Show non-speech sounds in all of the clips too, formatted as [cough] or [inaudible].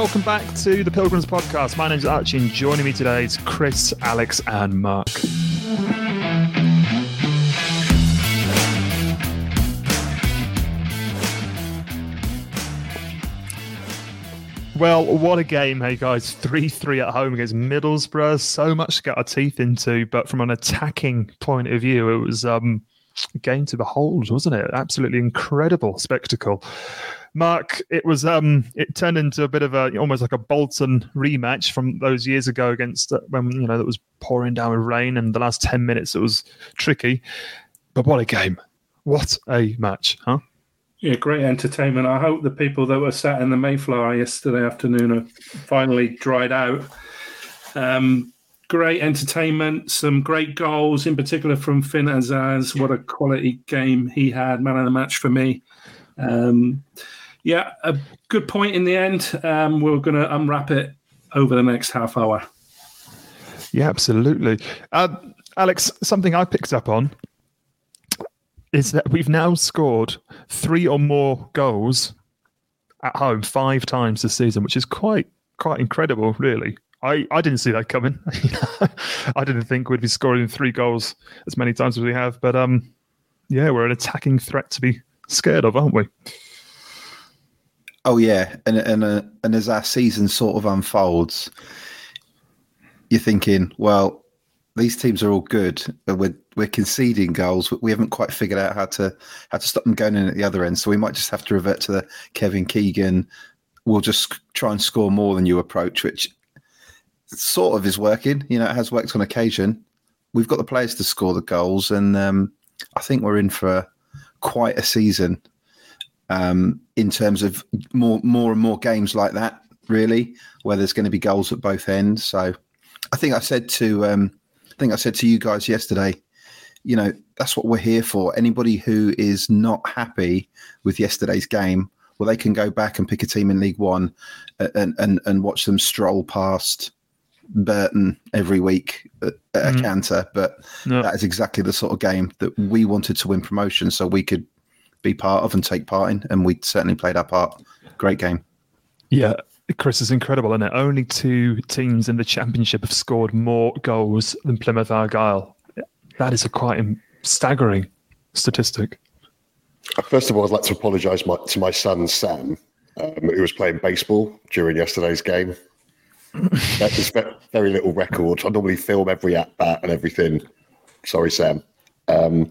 welcome back to the Pilgrims Podcast. My name's Archie, and joining me today is Chris, Alex, and Mark. Well, what a game, hey guys. 3 3 at home against Middlesbrough. So much to get our teeth into, but from an attacking point of view, it was um, a game to behold, wasn't it? Absolutely incredible spectacle. Mark, it was um, it turned into a bit of a almost like a Bolton rematch from those years ago against uh, when you know that was pouring down with rain, and the last ten minutes it was tricky. But what a game! What a match, huh? Yeah, great entertainment. I hope the people that were sat in the Mayflower yesterday afternoon are finally dried out. Um, great entertainment, some great goals, in particular from Finn Azaz. What a quality game he had, man of the match for me. Um, yeah, a good point in the end. Um, we're going to unwrap it over the next half hour. Yeah, absolutely. Uh, Alex, something I picked up on is that we've now scored three or more goals at home five times this season, which is quite quite incredible, really. I, I didn't see that coming. [laughs] I didn't think we'd be scoring three goals as many times as we have, but um, yeah, we're an attacking threat to be scared of, aren't we? Oh yeah, and and uh, and as our season sort of unfolds, you're thinking, well, these teams are all good, but we're we're conceding goals. We haven't quite figured out how to how to stop them going in at the other end. So we might just have to revert to the Kevin Keegan. We'll just try and score more than you approach, which sort of is working. You know, it has worked on occasion. We've got the players to score the goals, and um, I think we're in for quite a season um, in terms of more more and more games like that. Really, where there's going to be goals at both ends. So, I think I said to um, I think I said to you guys yesterday. You know, that's what we're here for. Anybody who is not happy with yesterday's game, well, they can go back and pick a team in League One and and, and watch them stroll past Burton every week at, at mm. a canter. But that is exactly the sort of game that we wanted to win promotion, so we could be part of and take part in, and we certainly played our part. Great game. Yeah, Chris is incredible, isn't it? Only two teams in the championship have scored more goals than Plymouth Argyle. That is a quite staggering statistic. First of all, I'd like to apologise to my son Sam, um, who was playing baseball during yesterday's game. [laughs] that is very little record. I normally film every at bat and everything. Sorry, Sam. Um,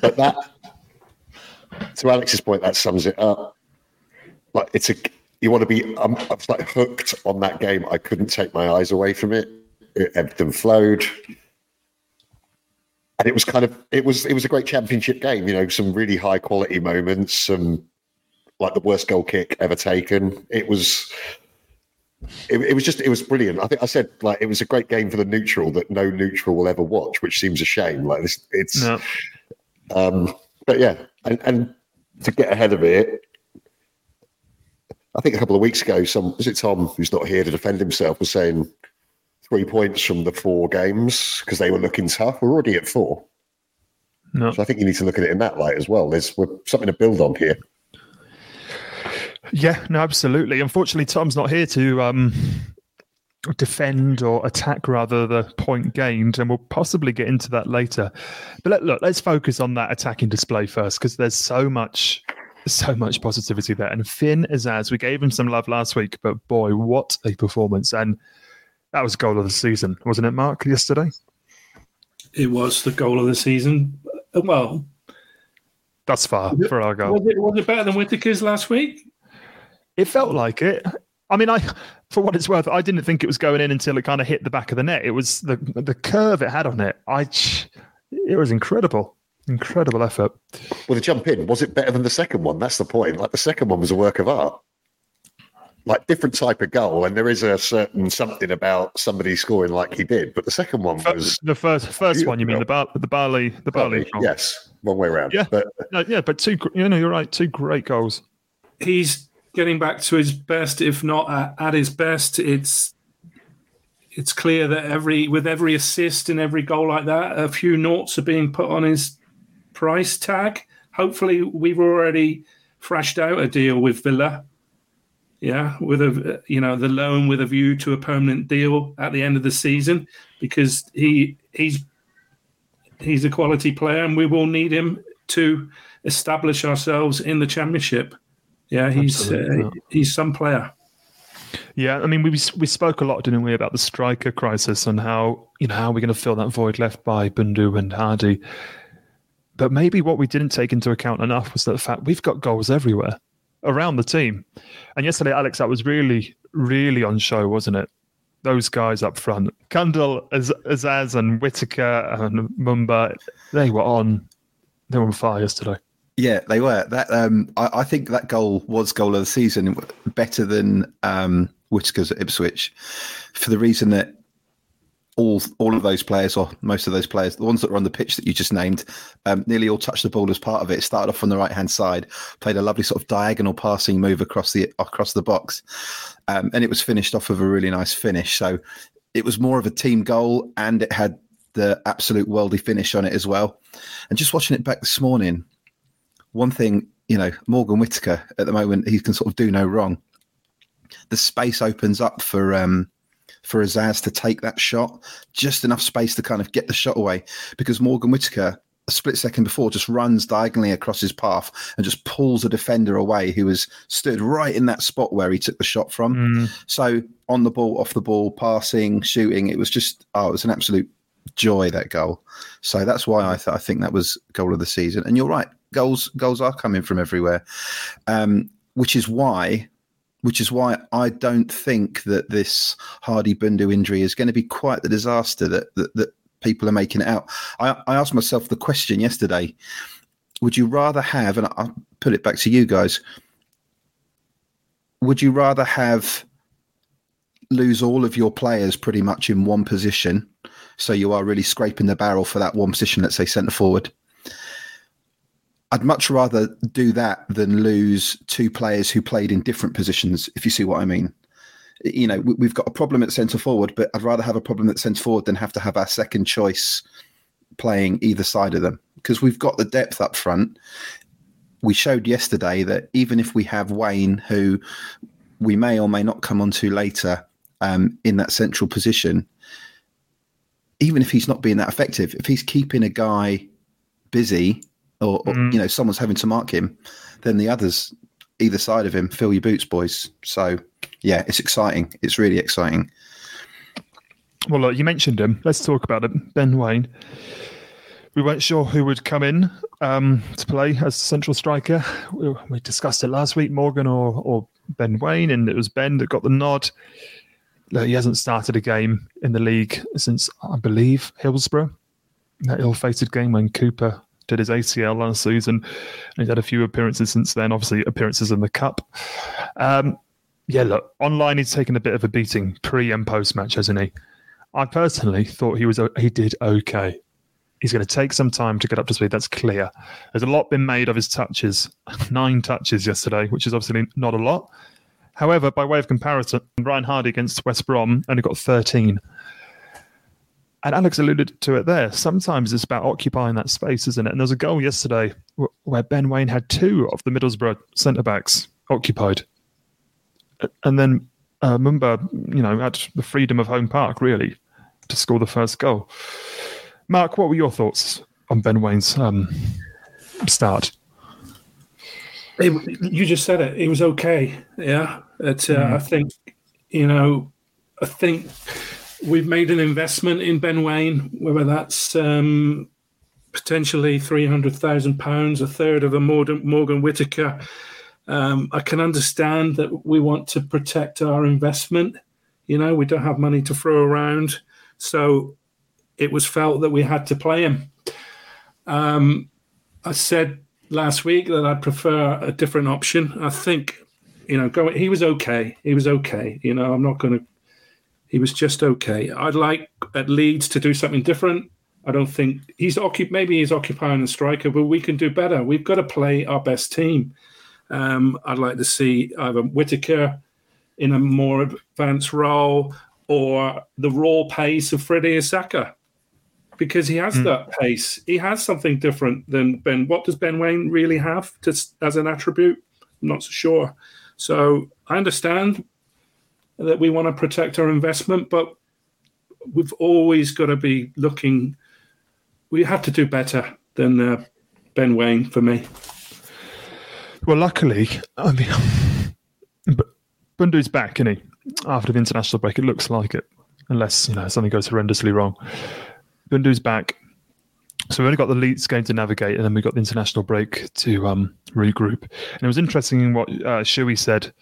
but that to Alex's point, that sums it up. Like it's a you want to be. I'm, I was like hooked on that game. I couldn't take my eyes away from it. it everything flowed, and it was kind of it was it was a great championship game. You know, some really high quality moments. Some like the worst goal kick ever taken. It was. It, it was just it was brilliant. I think I said like it was a great game for the neutral that no neutral will ever watch, which seems a shame. Like this, it's. No. Um, but yeah, and, and to get ahead of it, I think a couple of weeks ago, some was it Tom who's not here to defend himself was saying three points from the four games because they were looking tough. We're already at four. No. So I think you need to look at it in that light as well. There's something to build on here. Yeah, no, absolutely. Unfortunately, Tom's not here to um, defend or attack rather the point gained, and we'll possibly get into that later. But let, look, let's focus on that attacking display first because there's so much, so much positivity there. And Finn Azaz, we gave him some love last week, but boy, what a performance! And that was goal of the season, wasn't it, Mark? Yesterday, it was the goal of the season. Uh, well, that's far for our goal. Was it, was it better than Whittaker's last week? It felt like it. I mean, I [laughs] for what it's worth, I didn't think it was going in until it kind of hit the back of the net. It was the the curve it had on it. I, it was incredible, incredible effort. Well, the jump in was it better than the second one? That's the point. Like the second one was a work of art, like different type of goal, and there is a certain something about somebody scoring like he did. But the second one was the first first one. You mean the bar, the Barley the Barley? Barley yes, one way around. Yeah, but no, yeah, but two. You know, you're right. Two great goals. He's getting back to his best, if not at, his best. It's it's clear that every with every assist and every goal like that, a few noughts are being put on his price tag. Hopefully, we've already thrashed out a deal with Villa. yeah, with a you know the loan with a view to a permanent deal at the end of the season because he he's he's a quality player and we will need him to establish ourselves in the championship. Yeah, he's uh, he's some player. Yeah, I mean, we we spoke a lot, didn't we, about the striker crisis and how you know how we're going to fill that void left by Bundu and Hardie. But maybe what we didn't take into account enough was the fact we've got goals everywhere around the team. And yesterday, Alex, that was really, really on show, wasn't it? Those guys up front, Cundle, Azaz, and Whittaker and Mumba, they were on. They were on fire yesterday. Yeah, they were. That um, I, I, think that goal was goal of the season, better than um, Whittaker's at Ipswich, for the reason that all all of those players, or most of those players, the ones that were on the pitch that you just named, um, nearly all touched the ball as part of it. It started off on the right hand side, played a lovely sort of diagonal passing move across the across the box, um, and it was finished off with a really nice finish. So it was more of a team goal, and it had the absolute worldy finish on it as well. And just watching it back this morning, one thing you know, Morgan Whittaker at the moment, he can sort of do no wrong. The space opens up for um, for Azaz to take that shot, just enough space to kind of get the shot away. Because Morgan Whittaker a split second before, just runs diagonally across his path and just pulls a defender away who was stood right in that spot where he took the shot from. Mm. So on the ball, off the ball, passing, shooting, it was just oh, it was an absolute joy that goal. So that's why I, th- I think that was goal of the season. And you're right, goals goals are coming from everywhere, um, which is why which is why I don't think that this Hardie Bundu injury is going to be quite the disaster that, that, that people are making it out. I, I, asked myself the question yesterday would you rather have, and I'll put it back to you guys, would you rather have lose all of your players pretty much in one position? So you are really scraping the barrel for that one position, let's say centre forward I'd much rather do that than lose two players who played in different positions, if you see what I mean. You know, we've got a problem at centre forward, but I'd rather have a problem at centre forward than have to have our second choice playing either side of them because we've got the depth up front. We showed yesterday that even if we have Waine, who we may or may not come on to later um, in that central position, even if he's not being that effective, if he's keeping a guy busy or, or mm. you know someone's having to mark him, then the others either side of him fill your boots, boys. So yeah, it's exciting. It's really exciting. Well, look, you mentioned him. Let's talk about him, Ben Waine. We weren't sure who would come in um, to play as central striker. We, we, discussed it last week, Morgan or, or Ben Waine, and it was Ben that got the nod. Look, he hasn't started a game in the league since, I believe, Hillsborough. That ill-fated game when Cooper did his ACL last season. And he's had a few appearances since then, obviously appearances in the cup. Um, yeah, look, online he's taken a bit of a beating pre and post match, hasn't he? I personally thought he was he did okay. He's going to take some time to get up to speed. That's clear. There's a lot been made of his touches, [laughs] nine touches yesterday, which is obviously not a lot. However, by way of comparison, Ryan Hardie against West Brom only got 13. And Alex alluded to it there. Sometimes it's about occupying that space, isn't it? And there's a goal yesterday where Ben Waine had two of the Middlesbrough centre backs occupied. And then uh, Mumba, you know, had the freedom of home park, really, to score the first goal. Mark, what were your thoughts on Ben Waine's um, start? It, you just said it. It was okay. Yeah. It, uh, mm. I think, you know, I think we've made an investment in Ben Waine, whether that's um, potentially three hundred thousand pounds, a third of a Morgan, Morgan Whittaker. Um, I can understand that we want to protect our investment. You know, we don't have money to throw around, so it was felt that we had to play him. Um, I said last week that I'd prefer a different option. I think, you know, going, he was okay. He was okay. You know, I'm not going to he was just okay. I'd like at Leeds to do something different. I don't think he's occup- maybe he's occupying a striker, but we can do better. We've got to play our best team. Um, I'd like to see either Whittaker in a more advanced role or the raw pace of Freddie Issaka because he has mm. that pace. He has something different than Ben. What does Ben Wayne really have to, as an attribute? I'm not so sure. So I understand that we want to protect our investment, but we've always got to be looking. We have to do better than uh, Ben Waine for me. Well, luckily, I mean, Bundu's back, isn't he? After the international break, it looks like it, unless you know something goes horrendously wrong. Bundu's back, so we only got the Leeds game to navigate, and then we've got the international break to um, regroup. And it was interesting what uh, said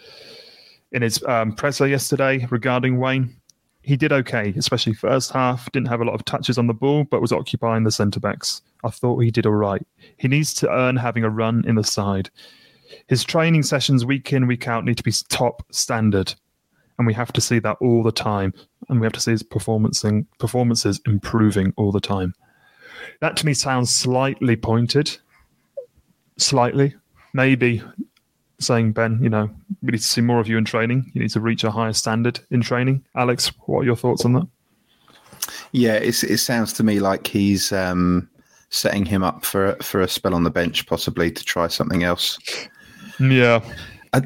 in his um, presser yesterday regarding Waine. He did okay, especially first half. Didn't have a lot of touches on the ball, but was occupying the centre backs. I thought he did all right. He needs to earn having a run in the side. His training sessions week in, week out need to be top standard. And we have to see that all the time. And we have to see his performancing, performances improving all the time. That to me sounds slightly pointed. Slightly. Maybe saying, Ben, you know, we need to see more of you in training. You need to reach a higher standard in training. Alex, what are your thoughts on that? Yeah, it sounds to me like he's um, setting him up for for a spell on the bench, possibly to try something else. Yeah. I,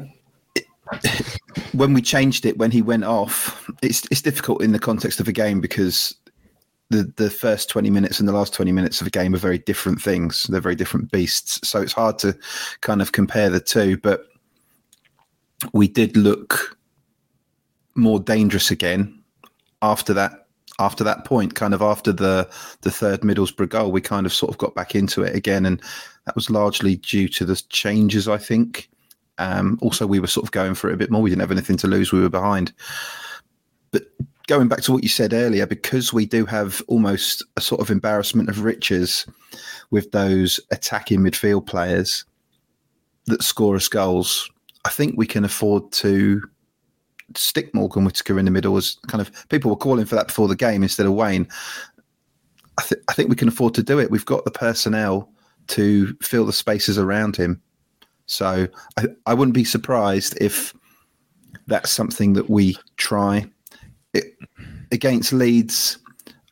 when we changed it, when he went off, it's it's difficult in the context of a game because the the first 20 minutes and the last 20 minutes of a game are very different things they're very different beasts so it's hard to kind of compare the two but we did look more dangerous again after that after that point kind of after the the third middlesbrough goal we kind of sort of got back into it again and that was largely due to the changes i think. Um, also we were sort of going for it a bit more. We didn't have anything to lose. We were behind. But going back to what you said earlier, because we do have almost a sort of embarrassment of riches with those attacking midfield players that score us goals, I think we can afford to stick Morgan Whittaker in the middle as kind of people were calling for that before the game instead of Waine. I, th- I think we can afford to do it. We've got the personnel to fill the spaces around him. So I, I wouldn't be surprised if that's something that we try it, against Leeds,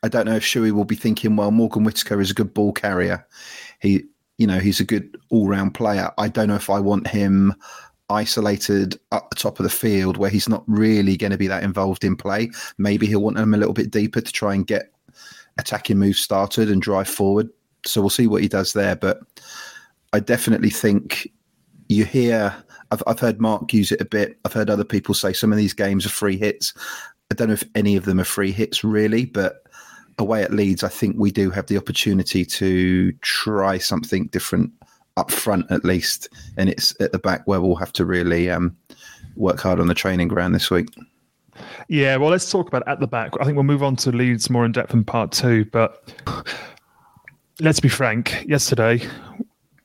I don't know if Shuey will be thinking, well, Morgan Whittaker is a good ball carrier. He, you know, he's a good all round player. I don't know if I want him isolated at the top of the field where he's not really going to be that involved in play. Maybe he'll want him a little bit deeper to try and get attacking moves started and drive forward. So we'll see what he does there. But I definitely think you hear. I've, I've heard Mark use it a bit. I've heard other people say some of these games are free hits. I don't know if any of them are free hits really, but away at Leeds, I think we do have the opportunity to try something different up front at least, and it's at the back where we'll have to really um, work hard on the training ground this week. Yeah, well, let's talk about at the back. I think we'll move on to Leeds more in depth in part two, but let's be frank. Yesterday,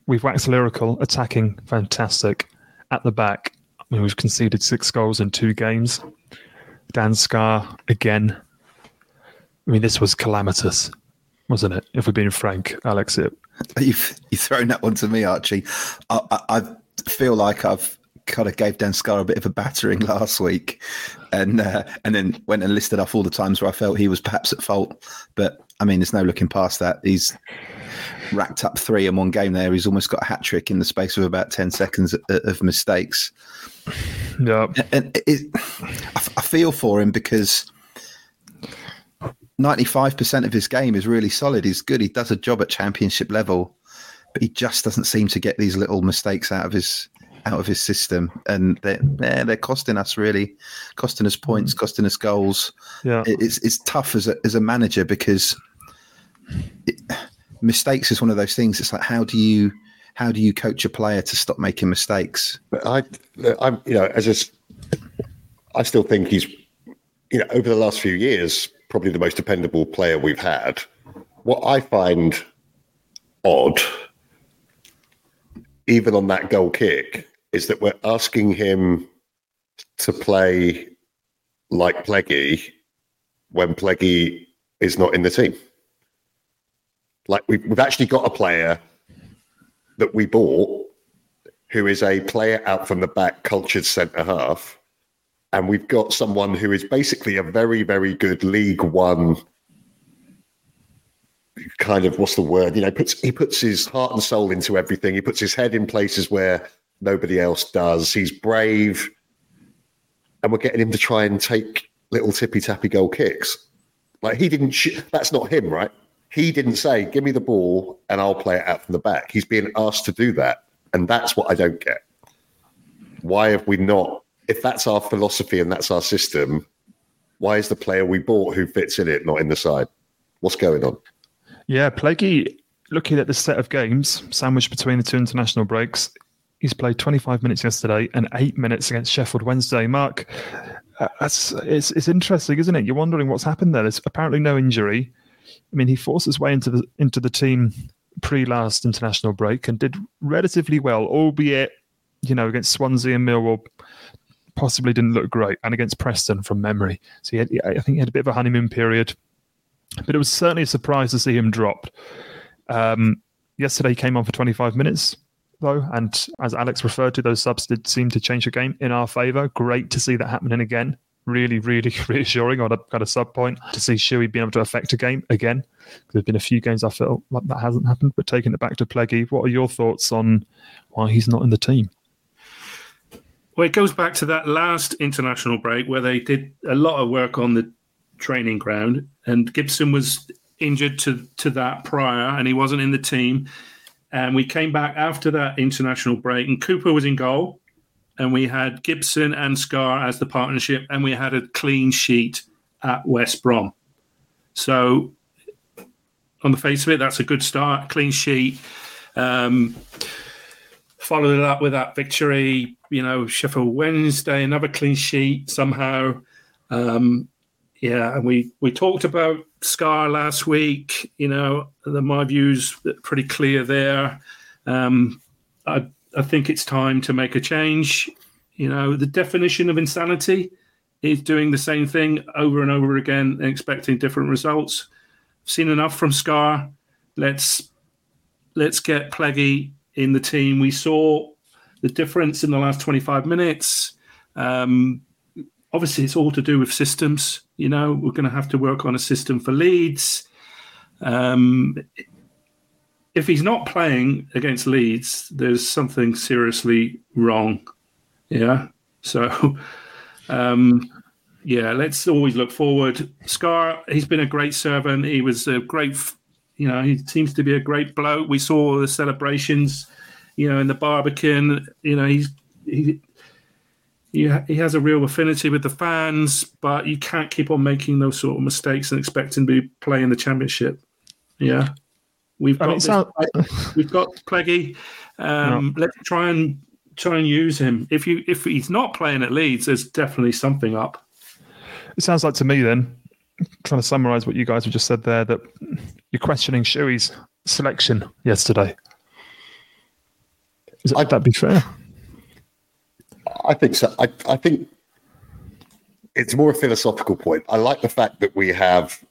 we've waxed lyrical, attacking, fantastic. At the back, I mean, we've conceded six goals in two games. Dan Scarr again. I mean, this was calamitous, wasn't it? If we're being frank, Alex. It... [laughs] You've you've thrown that one to me, Archie. I, I, I feel like I've kind of gave Dan Scarr a bit of a battering [laughs] last week, and uh, and then went and listed off all the times where I felt he was perhaps at fault. But I mean, there's no looking past that. He's racked up three in one game. There, he's almost got a hat trick in the space of about ten seconds of, of mistakes. Yeah, and it, I feel for him because. 95% of his game is really solid. He's good. He does a job at championship level, but he just doesn't seem to get these little mistakes out of his out of his system, and they're they're, they're costing us really, costing us points, mm. costing us goals. Yeah, it's it's tough as a as a manager because it, mistakes is one of those things. It's like how do you how do you coach a player to stop making mistakes? But I, I'm, you know, as a, I still think he's, you know, over the last few years, probably the most dependable player we've had. What I find odd, even on that goal kick, is that we're asking him to play like Pleggy when Pleggy is not in the team. Like we've, we've actually got a player that we bought who is a player out from the back, cultured centre half. And we've got someone who is basically a very, very good League One kind of what's the word? You know, puts he puts his heart and soul into everything. He puts his head in places where nobody else does. He's brave. and we're getting him to try and take little tippy tappy goal kicks. Like he didn't. Sh- that's not him, right? He didn't say, "Give me the ball and I'll play it out from the back." He's being asked to do that, and that's what I don't get. Why have we not? If that's our philosophy and that's our system, why is the player we bought who fits in it not in the side? What's going on? Yeah, Plaguey, looking at the set of games sandwiched between the two international breaks, he's played 25 minutes yesterday and eight minutes against Sheffield Wednesday. Mark, uh, that's it's, it's interesting, isn't it? You're wondering what's happened there. There's apparently no injury. I mean, he forced his way into the into the team pre last international break and did relatively well, albeit you know against Swansea and Millwall possibly didn't look great, and against Preston from memory. So had, I think he had a bit of a honeymoon period but it was certainly a surprise to see him dropped. Um, yesterday he came on for 25 minutes, though, and as Alex referred to, those subs did seem to change the game in our favour. Great to see that happening again. Really, really [laughs] reassuring on a kind of sub point to see Shuey being able to affect a game again. There's been a few games I felt like that hasn't happened, but taking it back to Plaguey, what are your thoughts on why he's not in the team? Well, it goes back to that last international break where they did a lot of work on the training ground, and Gibson was injured to to that prior, and he wasn't in the team. And we came back after that international break, and Cooper was in goal, and we had Gibson and Scarr as the partnership, and we had a clean sheet at West Brom. So, on the face of it, that's a good start. Clean sheet. Um, followed it up with that victory. You know, Sheffield Wednesday, another clean sheet somehow. Um, yeah, and we we talked about Scarr last week. You know, the, my views pretty clear there. Um, I I think it's time to make a change. You know, the definition of insanity is doing the same thing over and over again and expecting different results. I've seen enough from Scarr. Let's let's get Plaguey in the team. We saw the difference in the last 25 minutes. Um, obviously, it's all to do with systems. You know, we're going to have to work on a system for Leeds. Um, if he's not playing against Leeds, there's something seriously wrong. Yeah. So, um, yeah, let's always look forward. Scarr, he's been a great servant. He was a great, you know, he seems to be a great bloke. We saw the celebrations, you know, in the Barbican. You know, he's he he, he has a real affinity with the fans, but you can't keep on making those sort of mistakes and expecting to be playing the championship. Yeah, we've got this, we've got Plaguey. Um, no. Let's try and try and use him. If you if he's not playing at Leeds, there's definitely something up. It sounds like to me then, trying to summarise what you guys have just said there, that you're questioning Shuey's selection yesterday. Is that, that be fair? I think so. I, I think it's more a philosophical point. I like the fact that we have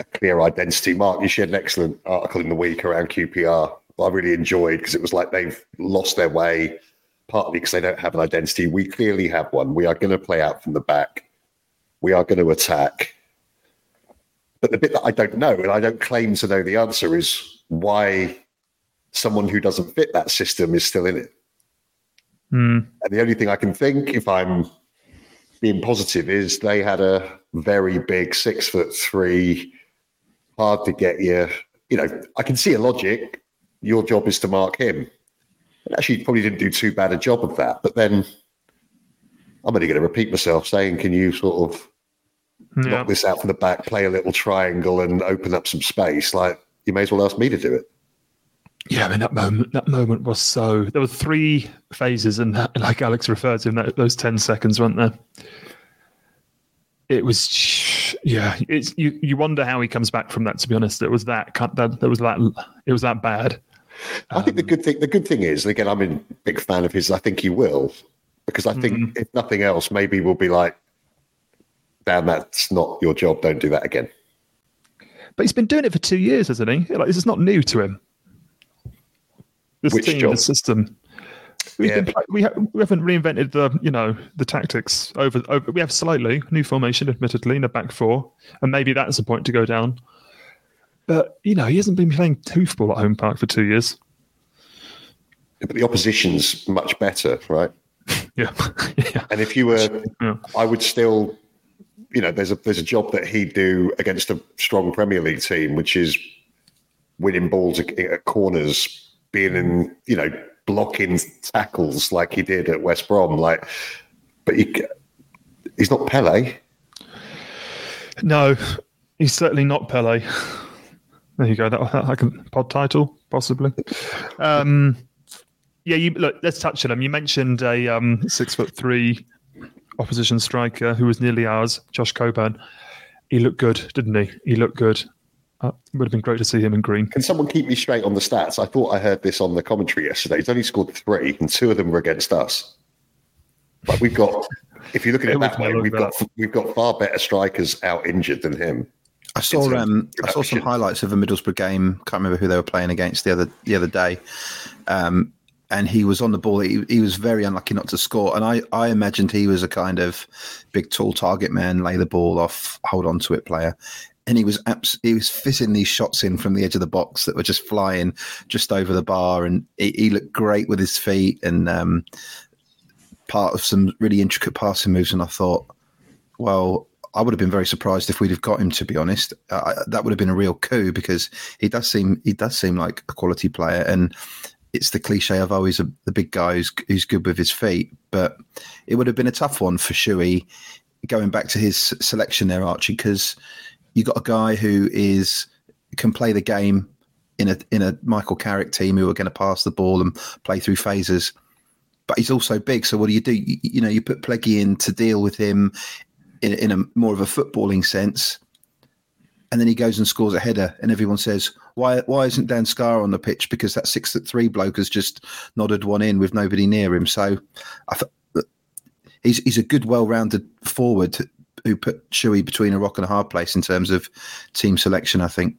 a clear identity. Mark, you shared an excellent article in the week around QPR. I really enjoyed because it was like they've lost their way, partly because they don't have an identity. We clearly have one. We are going to play out from the back. We are going to attack. But the bit that I don't know, and I don't claim to know the answer, is why someone who doesn't fit that system is still in it. Mm. And the only thing I can think, if I'm being positive, is they had a very big six foot three, hard to get you. You know, I can see a logic. Your job is to mark him. And actually, probably didn't do too bad a job of that. But then I'm only going to repeat myself saying, can you sort of yeah. knock this out from the back, play a little triangle, and open up some space? Like, you may as well ask me to do it. Yeah, I mean that moment. That moment was so. There were three phases, and like Alex referred to, in that, those ten seconds, weren't there? It was, yeah. It's you. You wonder how he comes back from that. To be honest, it was that. That there was that. It was that bad. I think the good thing. The good thing is, and again, I'm a big fan of his. I think he will, because I think mm-hmm. if nothing else, maybe we'll be like, "Damn, that's not your job. Don't do that again." But he's been doing it for two years, hasn't he? Like this is not new to him this Which team, job? the system. We've yeah. been, we, ha- we haven't reinvented the you know the tactics over, over. We have slightly new formation, admittedly, in a back four, and maybe that's a point to go down. But you know he hasn't been playing hoofball at home park for two years. But the opposition's much better, right? [laughs] Yeah. [laughs] yeah. And if you were, Yeah. I would still, you know, there's a there's a job that he'd do against a strong Premier League team, which is winning balls at, at corners, being in, you know, blocking tackles like he did at West Brom. Like, but you, he's not Pele. No, he's certainly not Pele. There you go. That, that like a pod title, possibly. Um, yeah, you look. Let's touch on him. You mentioned a um, six foot three opposition striker who was nearly ours, Josh Coburn. He looked good, didn't he? He looked good. Uh, would have been great to see him in green. Can someone keep me straight on the stats? I thought I heard this on the commentary yesterday. He's only scored three, and two of them were against us. Like we've got, if you look at it It that way, we've got we've got far better strikers out injured than him. I saw um, I saw some highlights of a Middlesbrough game. Can't remember who they were playing against the other the other day. Um, and he was on the ball. He, he was very unlucky not to score. And I, I imagined he was a kind of big, tall target man, lay the ball off, hold on to it player. And he was abs- he was fitting these shots in from the edge of the box that were just flying just over the bar. And he, he looked great with his feet and um, part of some really intricate passing moves. And I thought, well, I would have been very surprised if we'd have got him. To be honest, uh, that would have been a real coup because he does seem he does seem like a quality player, and it's the cliche of oh, always a, the big guy who's, who's good with his feet. But it would have been a tough one for Shuey going back to his selection there, Archie, because you got a guy who is can play the game in a in a Michael Carrick team who are going to pass the ball and play through phases. But he's also big, so what do you do? You, you know, you put Pleggy in to deal with him in, in a more of a footballing sense, and then he goes and scores a header, and everyone says, "Why? Why isn't Dan Scarr on the pitch? Because that six foot three bloke has just nodded one in with nobody near him." So, I that he's he's a good, well-rounded forward who put Shuey between a rock and a hard place in terms of team selection. I think.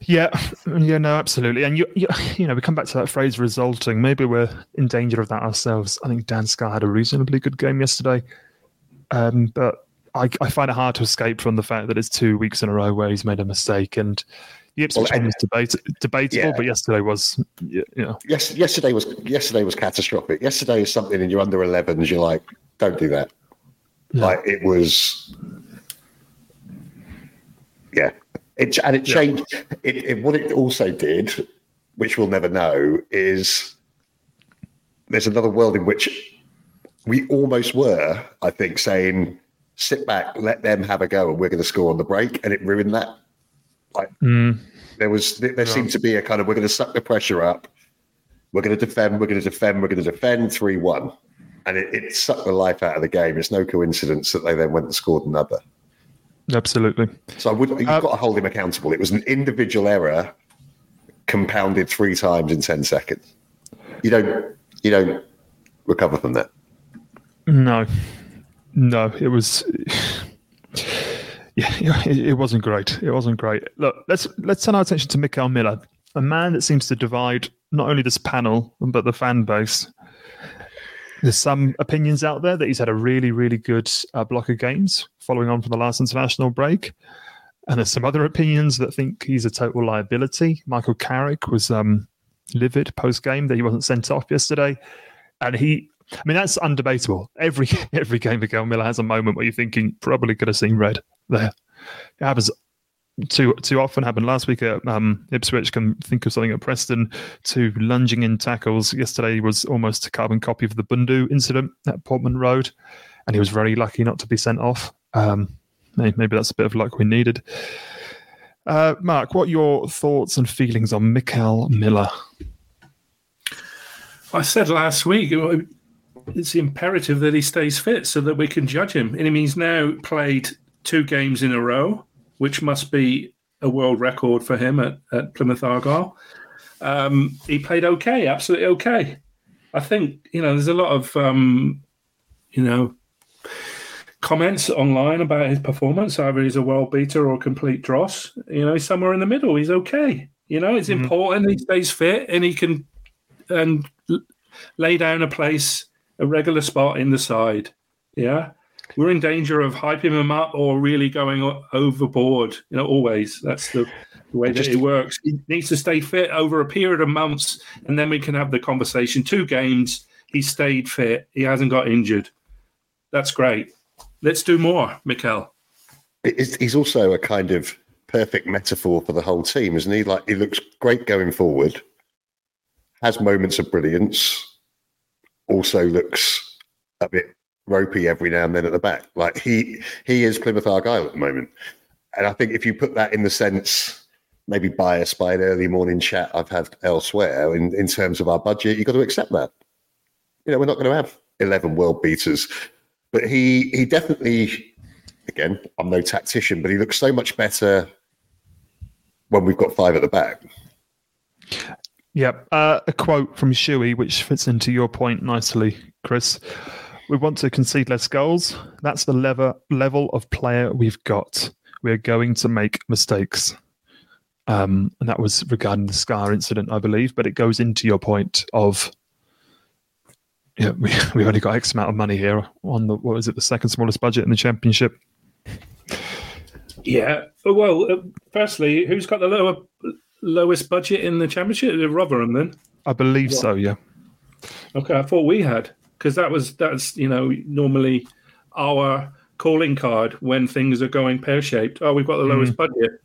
Yeah, yeah, no, absolutely. And you, you, you know, we come back to that phrase resulting. Maybe we're in danger of that ourselves. I think Dan Scarr had a reasonably good game yesterday, um, but I, I find it hard to escape from the fact that it's two weeks in a row where he's made a mistake. And the Ipswich Well, was debate, debatable, Yeah. but yesterday was, you know, Yes, yesterday was yesterday was catastrophic. Yesterday is something, and you're under 11s. You're like, don't do that. Like it was, yeah. It and it changed. It, it what it also did, which we'll never know, is there's another world in which we almost were. I think saying, sit back, let them have a go, and we're going to score on the break, and it ruined that. Like mm. there was, there, there seemed to be a kind of we're going to suck the pressure up. We're going to defend. We're going to defend. We're going to defend. Three one, and it, it sucked the life out of the game. It's no coincidence that they then went and scored another. absolutely. So I would you've uh, got to hold him accountable. It was an individual error compounded three times in ten seconds. You don't you don't recover from that. No, no, it was. Yeah, [laughs] it wasn't great. It wasn't great. Look, let's let's turn our attention to Mickel Miller, a man that seems to divide not only this panel but the fan base. There's some opinions out there that he's had a really, really good uh, block of games following on from the last international break, and there's some other opinions that think he's a total liability. Michael Carrick was um, livid post game that he wasn't sent off yesterday, and he I mean, that's undebatable. Every [laughs] every game Miguel Miller has a moment where you're thinking probably could have seen red there. It happens too too often. Happened last week at um, Ipswich. Can think of something at Preston. Two lunging in tackles. Yesterday was almost a carbon copy of the Bundu incident at Portman Road, and he was very lucky not to be sent off. Um, maybe, that's a bit of luck we needed. Uh, Mark, what are your thoughts and feelings on Mickel Miller? I said last week it's imperative that he stays fit so that we can judge him. And he's now played two games in a row, which must be a world record for him at, at Plymouth Argyle. Um, he played okay, absolutely okay. I think you know there's a lot of um, you know comments online about his performance. Either he's a world beater or a complete dross. You know, he's somewhere in the middle. He's okay. You know, it's important he stays fit and he can and l- lay down a place, a regular spot in the side. Yeah. We're in danger of hyping him up or really going overboard. You know, always. That's the, the way that it works. He needs to stay fit over a period of months and then we can have the conversation. Two games, He stayed fit. He hasn't got injured. That's great. Let's do more, Mickel. He's also a kind of perfect metaphor for the whole team, isn't he? Like he looks great going forward, has moments of brilliance, also looks a bit ropey every now and then at the back. Like he he is Plymouth Argyle at the moment. And I think if you put that in the sense maybe biased by an early morning chat I've had elsewhere in, in terms of our budget, you've got to accept that. You know, we're not going to have 11 world beaters. But he he definitely, again, I'm no tactician, but he looks so much better when we've got five at the back. Yep. Uh, a quote from Shuey, which fits into your point nicely, Chris. We want to concede less goals. That's the lever, level of player we've got. We're going to make mistakes. Um, and that was regarding the Scarr incident, I believe. But it goes into your point of yeah, we, [laughs] we've only got X amount of money here on the what is it, the second smallest budget in the championship. Yeah. Well, uh, firstly, who's got the lower lowest budget in the championship? Rotherham, then. I believe what? so. Yeah. Okay, I thought we had because that was that's you know normally our calling card when things are going pear shaped. Oh, we've got the lowest mm. budget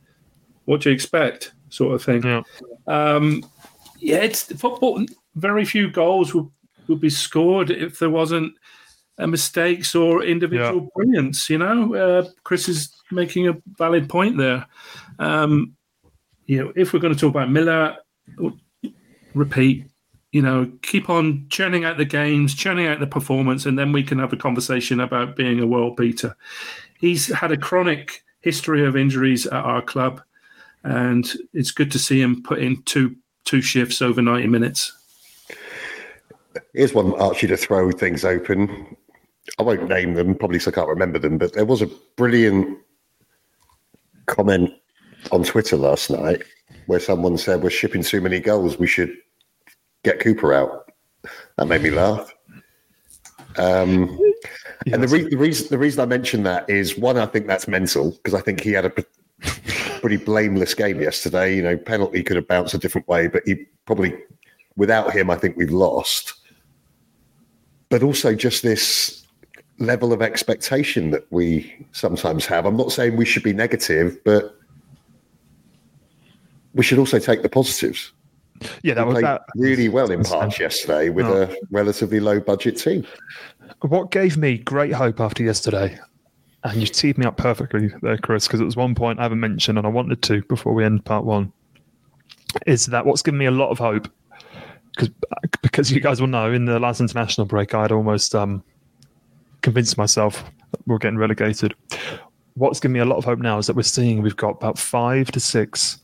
what do you expect, sort of thing. Yeah, um, yeah. It's football. Very few goals would would be scored if there wasn't mistakes or individual yeah. brilliance. You know, uh, Chris is making a valid point there. Um, you know, if we're going to talk about Miller, repeat. You know, keep on churning out the games, churning out the performance, and then we can have a conversation about being a world beater. He's had a chronic history of injuries at our club and it's good to see him put in two two shifts over ninety minutes. Here's one Archie to throw things open. I won't name them, probably so I can't remember them, but there was a brilliant comment on Twitter last night where someone said we're shipping too many goals. We should get Cooper out. That made me laugh. Um. And the, re- the, reason the reason I mention that is one, I think that's mental because I think he had a pretty blameless game yesterday. You know, penalty could have bounced a different way, but he probably, without him, I think we've lost. But also just this level of expectation that we sometimes have. I'm not saying we should be negative, but we should also take the positives. Yeah, that we was that. really well in parts yesterday with oh. a relatively low budget team. What gave me great hope after yesterday and you teed me up perfectly there, Chris, because it was one point I haven't mentioned, and I wanted to before we end part one. Is that what's given me a lot of hope? Because because you guys will know, in the last international break, I had almost um, convinced myself that we're getting relegated. What's given me a lot of hope now is that we're seeing we've got about five to six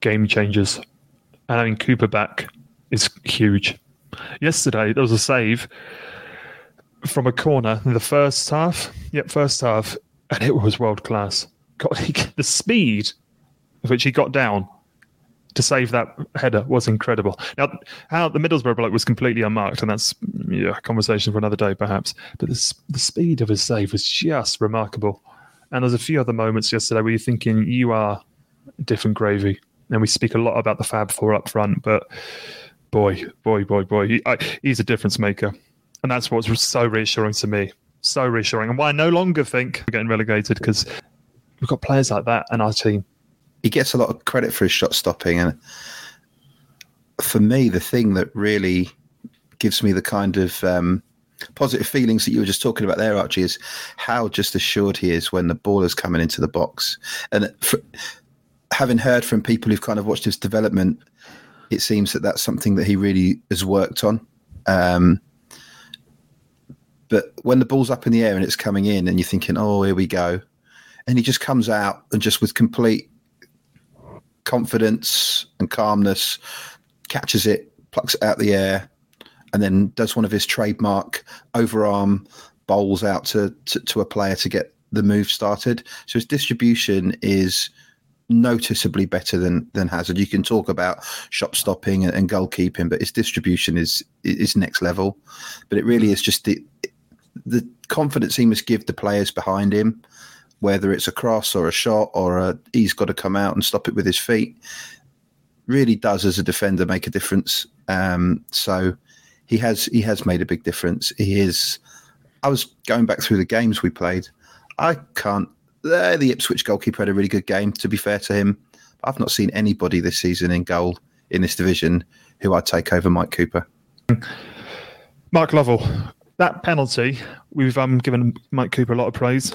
game changers. and having Cooper back is huge. Yesterday there was a save from a corner in the first half. Yep, first half, and it was world class. [laughs] The speed of which he got down to save that header was incredible. Now, how the Middlesbrough bloke was completely unmarked, and that's yeah, a conversation for another day, perhaps. But the, the speed of his save was just remarkable. And there's a few other moments yesterday where you're thinking you are different gravy. And we speak a lot about the Fab Four up front, but boy, boy, boy, boy, he, I, he's a difference maker. And that's what's so reassuring to me. So reassuring. And why I no longer think we're getting relegated because we've got players like that in our team. He gets a lot of credit for his shot stopping. And for me, the thing that really gives me the kind of um, positive feelings that you were just talking about there, Archie, is how just assured he is when the ball is coming into the box. And for, having heard from people who've kind of watched his development, it seems that that's something that he really has worked on. Um, but when the ball's up in the air and it's coming in, and you're thinking, "Oh, here we go," and he just comes out and just with complete confidence and calmness catches it, plucks it out the air, and then does one of his trademark overarm bowls out to, to, to a player to get the move started. So his distribution is noticeably better than than Hazard. You can talk about shop stopping and, and goalkeeping, but his distribution is is next level. But it really is just the the confidence he must give the players behind him, whether it's a cross or a shot or a, he's got to come out and stop it with his feet, really does as a defender make a difference. Um, so he has he has made a big difference. He is. I was going back through the games we played. I can't. Uh, the Ipswich goalkeeper had a really good game. To be fair to him, I've not seen anybody this season in goal in this division who I'd take over Mike Cooper. Mark Lovell, that penalty, we've um, given Mike Cooper a lot of praise.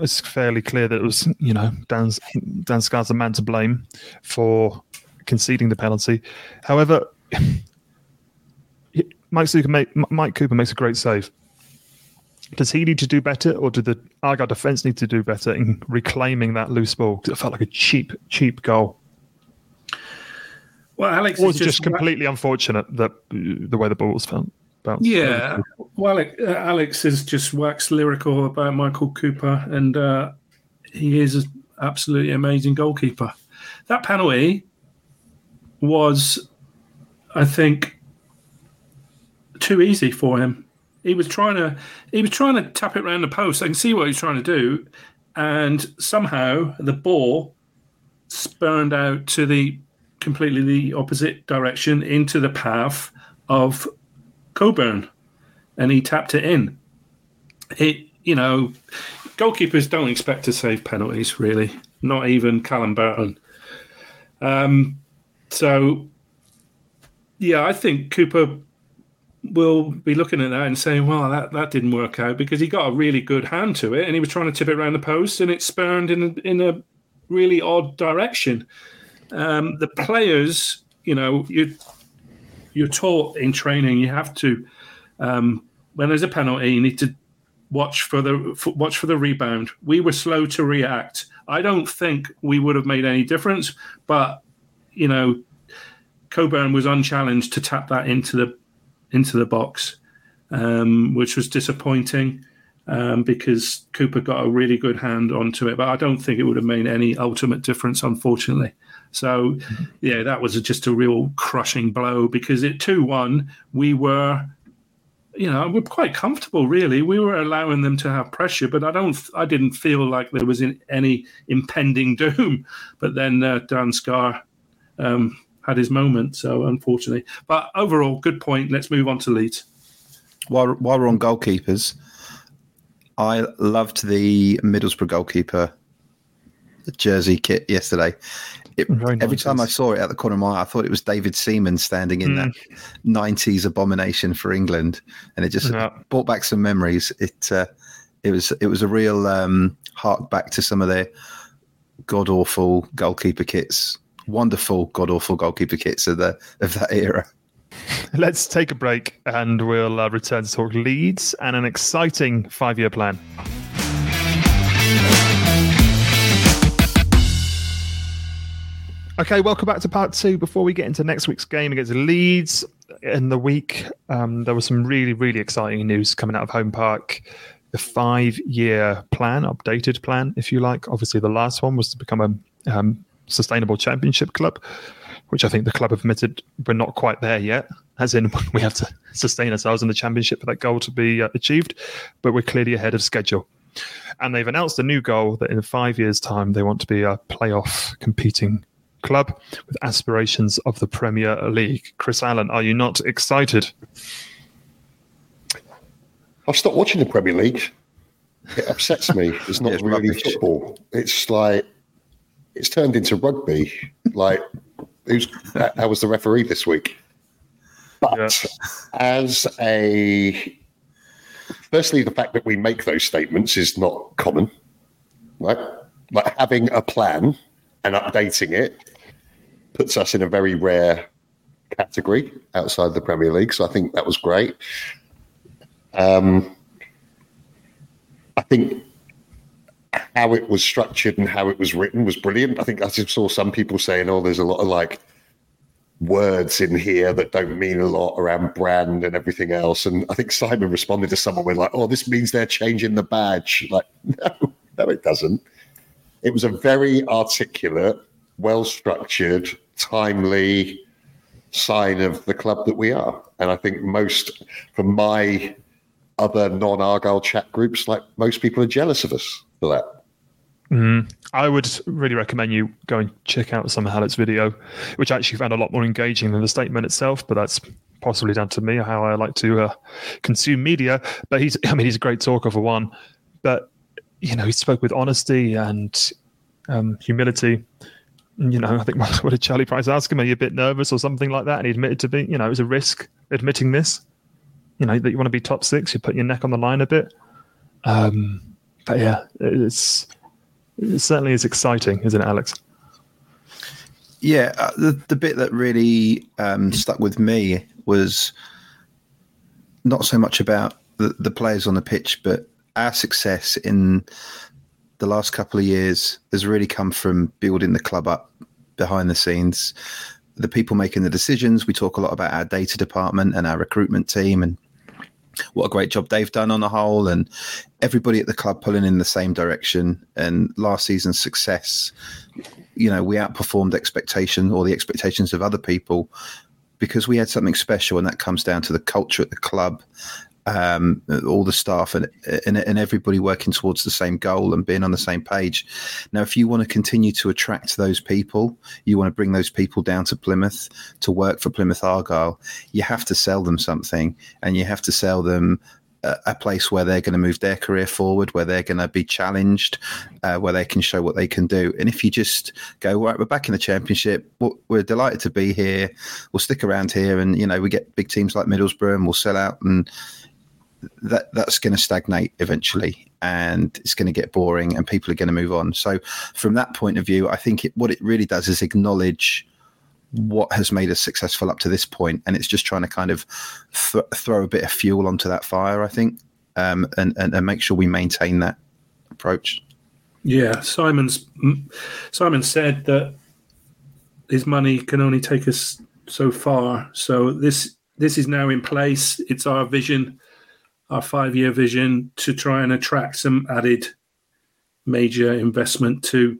It's fairly clear that it was, you know, Dan, Dan Scarr's the man to blame for conceding the penalty. However, [laughs] Mike, make, Mike Cooper makes a great save. Does he need to do better, or do the Argyle defence need to do better in reclaiming that loose ball? Because it felt like a cheap, cheap goal. Well, Alex or was just, just completely unfortunate that the way the ball was found. Yeah, well, uh, Alex is just waxed lyrical about Michael Cooper, and uh, he is an absolutely amazing goalkeeper. That penalty was, I think, too easy for him. He was trying to he was trying to tap it around the post. I can see what he's trying to do, and somehow the ball spurned out to the completely the opposite direction into the path of Coburn, and he tapped it in. It, you know, goalkeepers don't expect to save penalties, really. Not even Callum Burton. Um, so, yeah, I think Cooper will be looking at that and saying, "Well, that, that didn't work out because he got a really good hand to it, and he was trying to tip it around the post, and it spurned in a, in a really odd direction." Um, the players, you know, you you're taught in training you have to um, when there's a penalty you need to watch for the for, watch for the rebound. We were slow to react. I don't think we would have made any difference, but you know, Coburn was unchallenged to tap that into the into the box, um, which was disappointing um, because Cooper got a really good hand onto it. But I don't think it would have made any ultimate difference, unfortunately. So, yeah, that was just a real crushing blow because at 2 1, we were, you know, we're quite comfortable, really. We were allowing them to have pressure, but I don't, I didn't feel like there was any impending [laughs] doom. But then uh, Dan Scarr um, had his moment, so unfortunately. But overall, good point. Let's move on to Leeds. While, while we're on goalkeepers, I loved the Middlesbrough goalkeeper jersey kit yesterday. It, every time I saw it at the corner of my eye, I thought it was David Seaman standing in mm. that '90s abomination for England, and it just yeah. brought back some memories. It uh, it was it was a real um, hark back to some of their god awful goalkeeper kits, wonderful god awful goalkeeper kits of the of that era. [laughs] Let's take a break, and we'll uh, return to talk Leeds and an exciting five year plan. Okay, welcome back to part two. Before we get into next week's game against Leeds in the week, um, there was some really, really exciting news coming out of Home Park. The five year plan, updated plan, if you like. Obviously, the last one was to become a um, sustainable championship club, which I think the club have admitted we're not quite there yet, as in [laughs] we have to sustain ourselves in the championship for that goal to be uh, achieved, but we're clearly ahead of schedule. And they've announced a new goal that in five years' time they want to be a playoff competing club with aspirations of the Premier League. Chris Allen, are you not excited? I've stopped watching the Premier League. It upsets me. It's not [laughs] yeah, really rubbish. football. It's like it's turned into rugby. Like who's how was the referee this week? But yeah. as a firstly, the fact that we make those statements is not common. Right? Like having a plan and updating it puts us in a very rare category outside the Premier League. So I think that was great. Um, I think how it was structured and how it was written was brilliant. I think I saw some people saying, "Oh, there's a lot of like words in here that don't mean a lot around brand and everything else." And I think Simon responded to someone with like, "Oh, this means they're changing the badge." Like, [laughs] no, no, it doesn't. It was a very articulate, well structured, timely sign of the club that we are. And I think most, from my other non Argyle chat groups, like most people are jealous of us for that. Mm, I would really recommend you go and check out Sam Hallett's video, which I actually found a lot more engaging than the statement itself, but that's possibly down to me how I like to uh, consume media. But he's, [laughs] I mean, he's a great talker for one. But you know, he spoke with honesty and um, humility. You know, I think [laughs] what did Charlie Price ask him? Are you a bit nervous or something like that? And he admitted to be, you know, it was a risk admitting this. You know that you want to be top six, you put your neck on the line a bit. Um, but yeah, it's it certainly is exciting, isn't it, Alex? Yeah, uh, the the bit that really um, stuck with me was not so much about the, the players on the pitch, but our success in the last couple of years has really come from building the club up behind the scenes. The people making the decisions. We talk a lot about our data department and our recruitment team and what a great job they've done on the whole, and everybody at the club pulling in the same direction. And last season's success, you know, we outperformed expectation or the expectations of other people because we had something special, and that comes down to the culture at the club um, all the staff and, and, and everybody working towards the same goal and being on the same page. Now, if you want to continue to attract those people, you want to bring those people down to Plymouth to work for Plymouth Argyle, you have to sell them something, and you have to sell them a place where they're going to move their career forward, where they're going to be challenged, uh, where they can show what they can do. And if you just go, right, we're back in the championship, we're delighted to be here, we'll stick around here, and you know we get big teams like Middlesbrough, and we'll sell out and that that's going to stagnate eventually and it's going to get boring and people are going to move on. So from that point of view i think it, what it really does is acknowledge what has made us successful up to this point and it's just trying to kind of th- throw a bit of fuel onto that fire i think um, and, and, and make sure we maintain that approach. Yeah simon's simon said that his money can only take us so far. So this this is now in place. It's our vision our five year vision to try and attract some added major investment to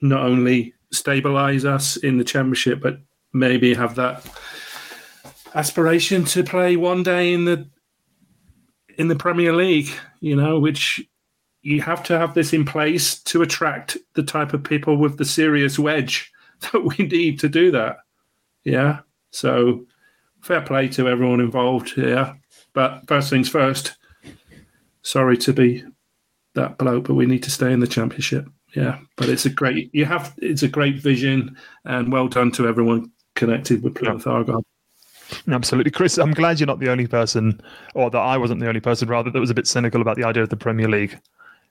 not only stabilize us in the championship, but maybe have that aspiration to play one day in the in the Premier League, you know, which you have to have this in place to attract the type of people with the serious wedge [laughs] that we need to do that. Yeah. So fair play to everyone involved here. But first things first, sorry to be that bloke, but we need to stay in the championship. Yeah, but it's a great you have it's a great vision and well done to everyone connected with Plymouth yeah. Argyle. Absolutely, Chris. I'm glad you're not the only person, or that I wasn't the only person, rather that was a bit cynical about the idea of the Premier League.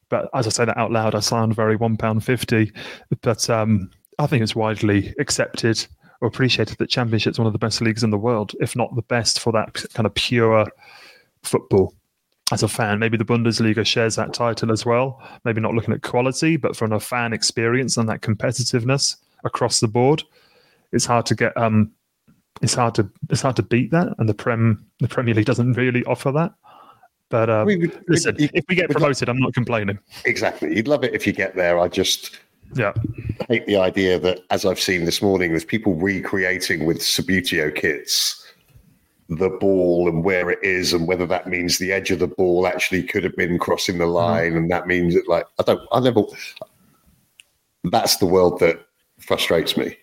But as I say that out loud, I sound very one pound fifty. But um, I think it's widely accepted or appreciated that Championship's one of the best leagues in the world, if not the best for that kind of pure football. As a fan, maybe the Bundesliga shares that title as well. Maybe not looking at quality, but from a fan experience and that competitiveness across the board, it's hard to get. Um, it's hard to it's hard to beat that, and the Prem the Premier League doesn't really offer that. But uh, we, listen, we, if we get promoted, I'm not complaining. Exactly, you'd love it if you get there. I just yeah. Hate the idea that, as I've seen this morning, there's people recreating with Subbuteo kits the ball and where it is, and whether that means the edge of the ball actually could have been crossing the mm-hmm. line, and that means that, like, I don't, I never. That's the world that frustrates me.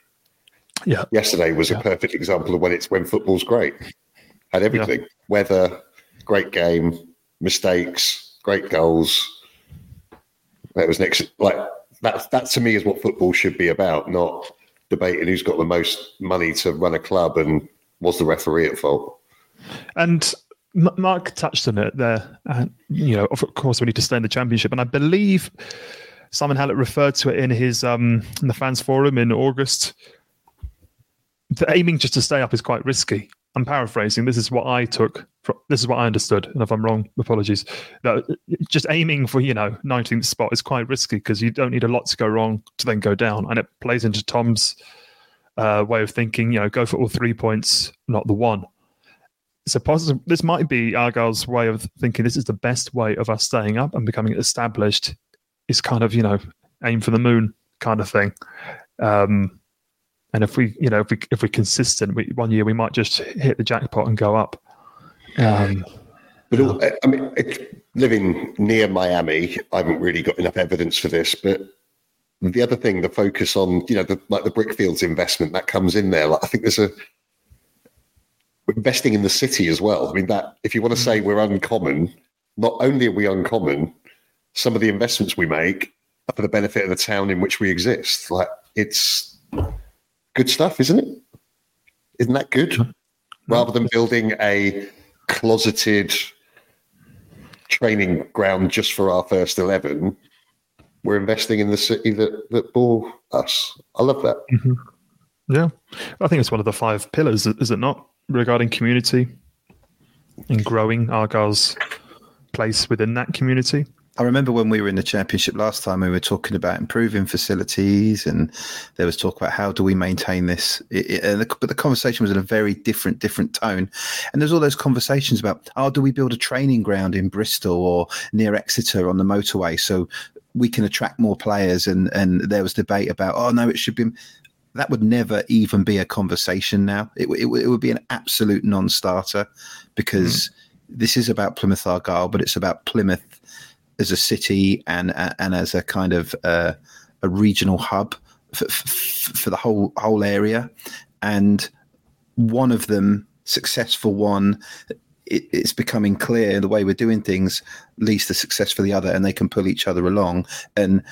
Yeah. Yesterday was yeah. a perfect example of when it's when football's great. Had everything: yeah. weather, great game, mistakes, great goals. That was next, like that that to me is what football should be about, not debating who's got the most money to run a club and was the referee at fault. And Mark touched on it there. And, you know, of course, we need to stay in the championship. And I believe Simon Hallett referred to it in his um, in the fans forum in August. The aiming just to stay up is quite risky. I'm paraphrasing. This is what I took. From, this is what I understood. And if I'm wrong, apologies. That just aiming for you know 19th spot is quite risky because you don't need a lot to go wrong to then go down, and it plays into Tom's uh, way of thinking. You know, go for all three points, not the one. So positive. This might be Argyle's way of thinking. This is the best way of us staying up and becoming established. Is kind of you know aim for the moon kind of thing. Um, and if we, you know, if we if we're consistent, we, one year we might just hit the jackpot and go up. Um, but all, I mean, living near Miami, I haven't really got enough evidence for this. But the other thing, the focus on, you know, the, like the Brickfields investment that comes in there. Like, I think there's a investing in the city as well. I mean, that if you want to say we're uncommon, not only are we uncommon, some of the investments we make are for the benefit of the town in which we exist. Like it's good stuff, isn't it? Isn't that good? Rather than building a closeted training ground just for our first 11, we're investing in the city that, that bore us. I love that. Mm-hmm. Yeah. I think it's one of the five pillars, is it not, regarding community and growing Argyle's place within that community? I remember when we were in the championship last time, we were talking about improving facilities, and there was talk about how do we maintain this. It, it, the, but the conversation was in a very different, different tone. And there's all those conversations about, oh, do we build a training ground in Bristol or near Exeter on the motorway so we can attract more players? And and there was debate about, oh no, it should be. That would never even be a conversation now. It, it, it would be an absolute non-starter because mm. this is about Plymouth Argyle, but it's about Plymouth as a city and and as a kind of uh, a regional hub for, for, the whole whole area, and one of them successful one. It, it's becoming clear the way we're doing things leads to success for the other, and they can pull each other along. And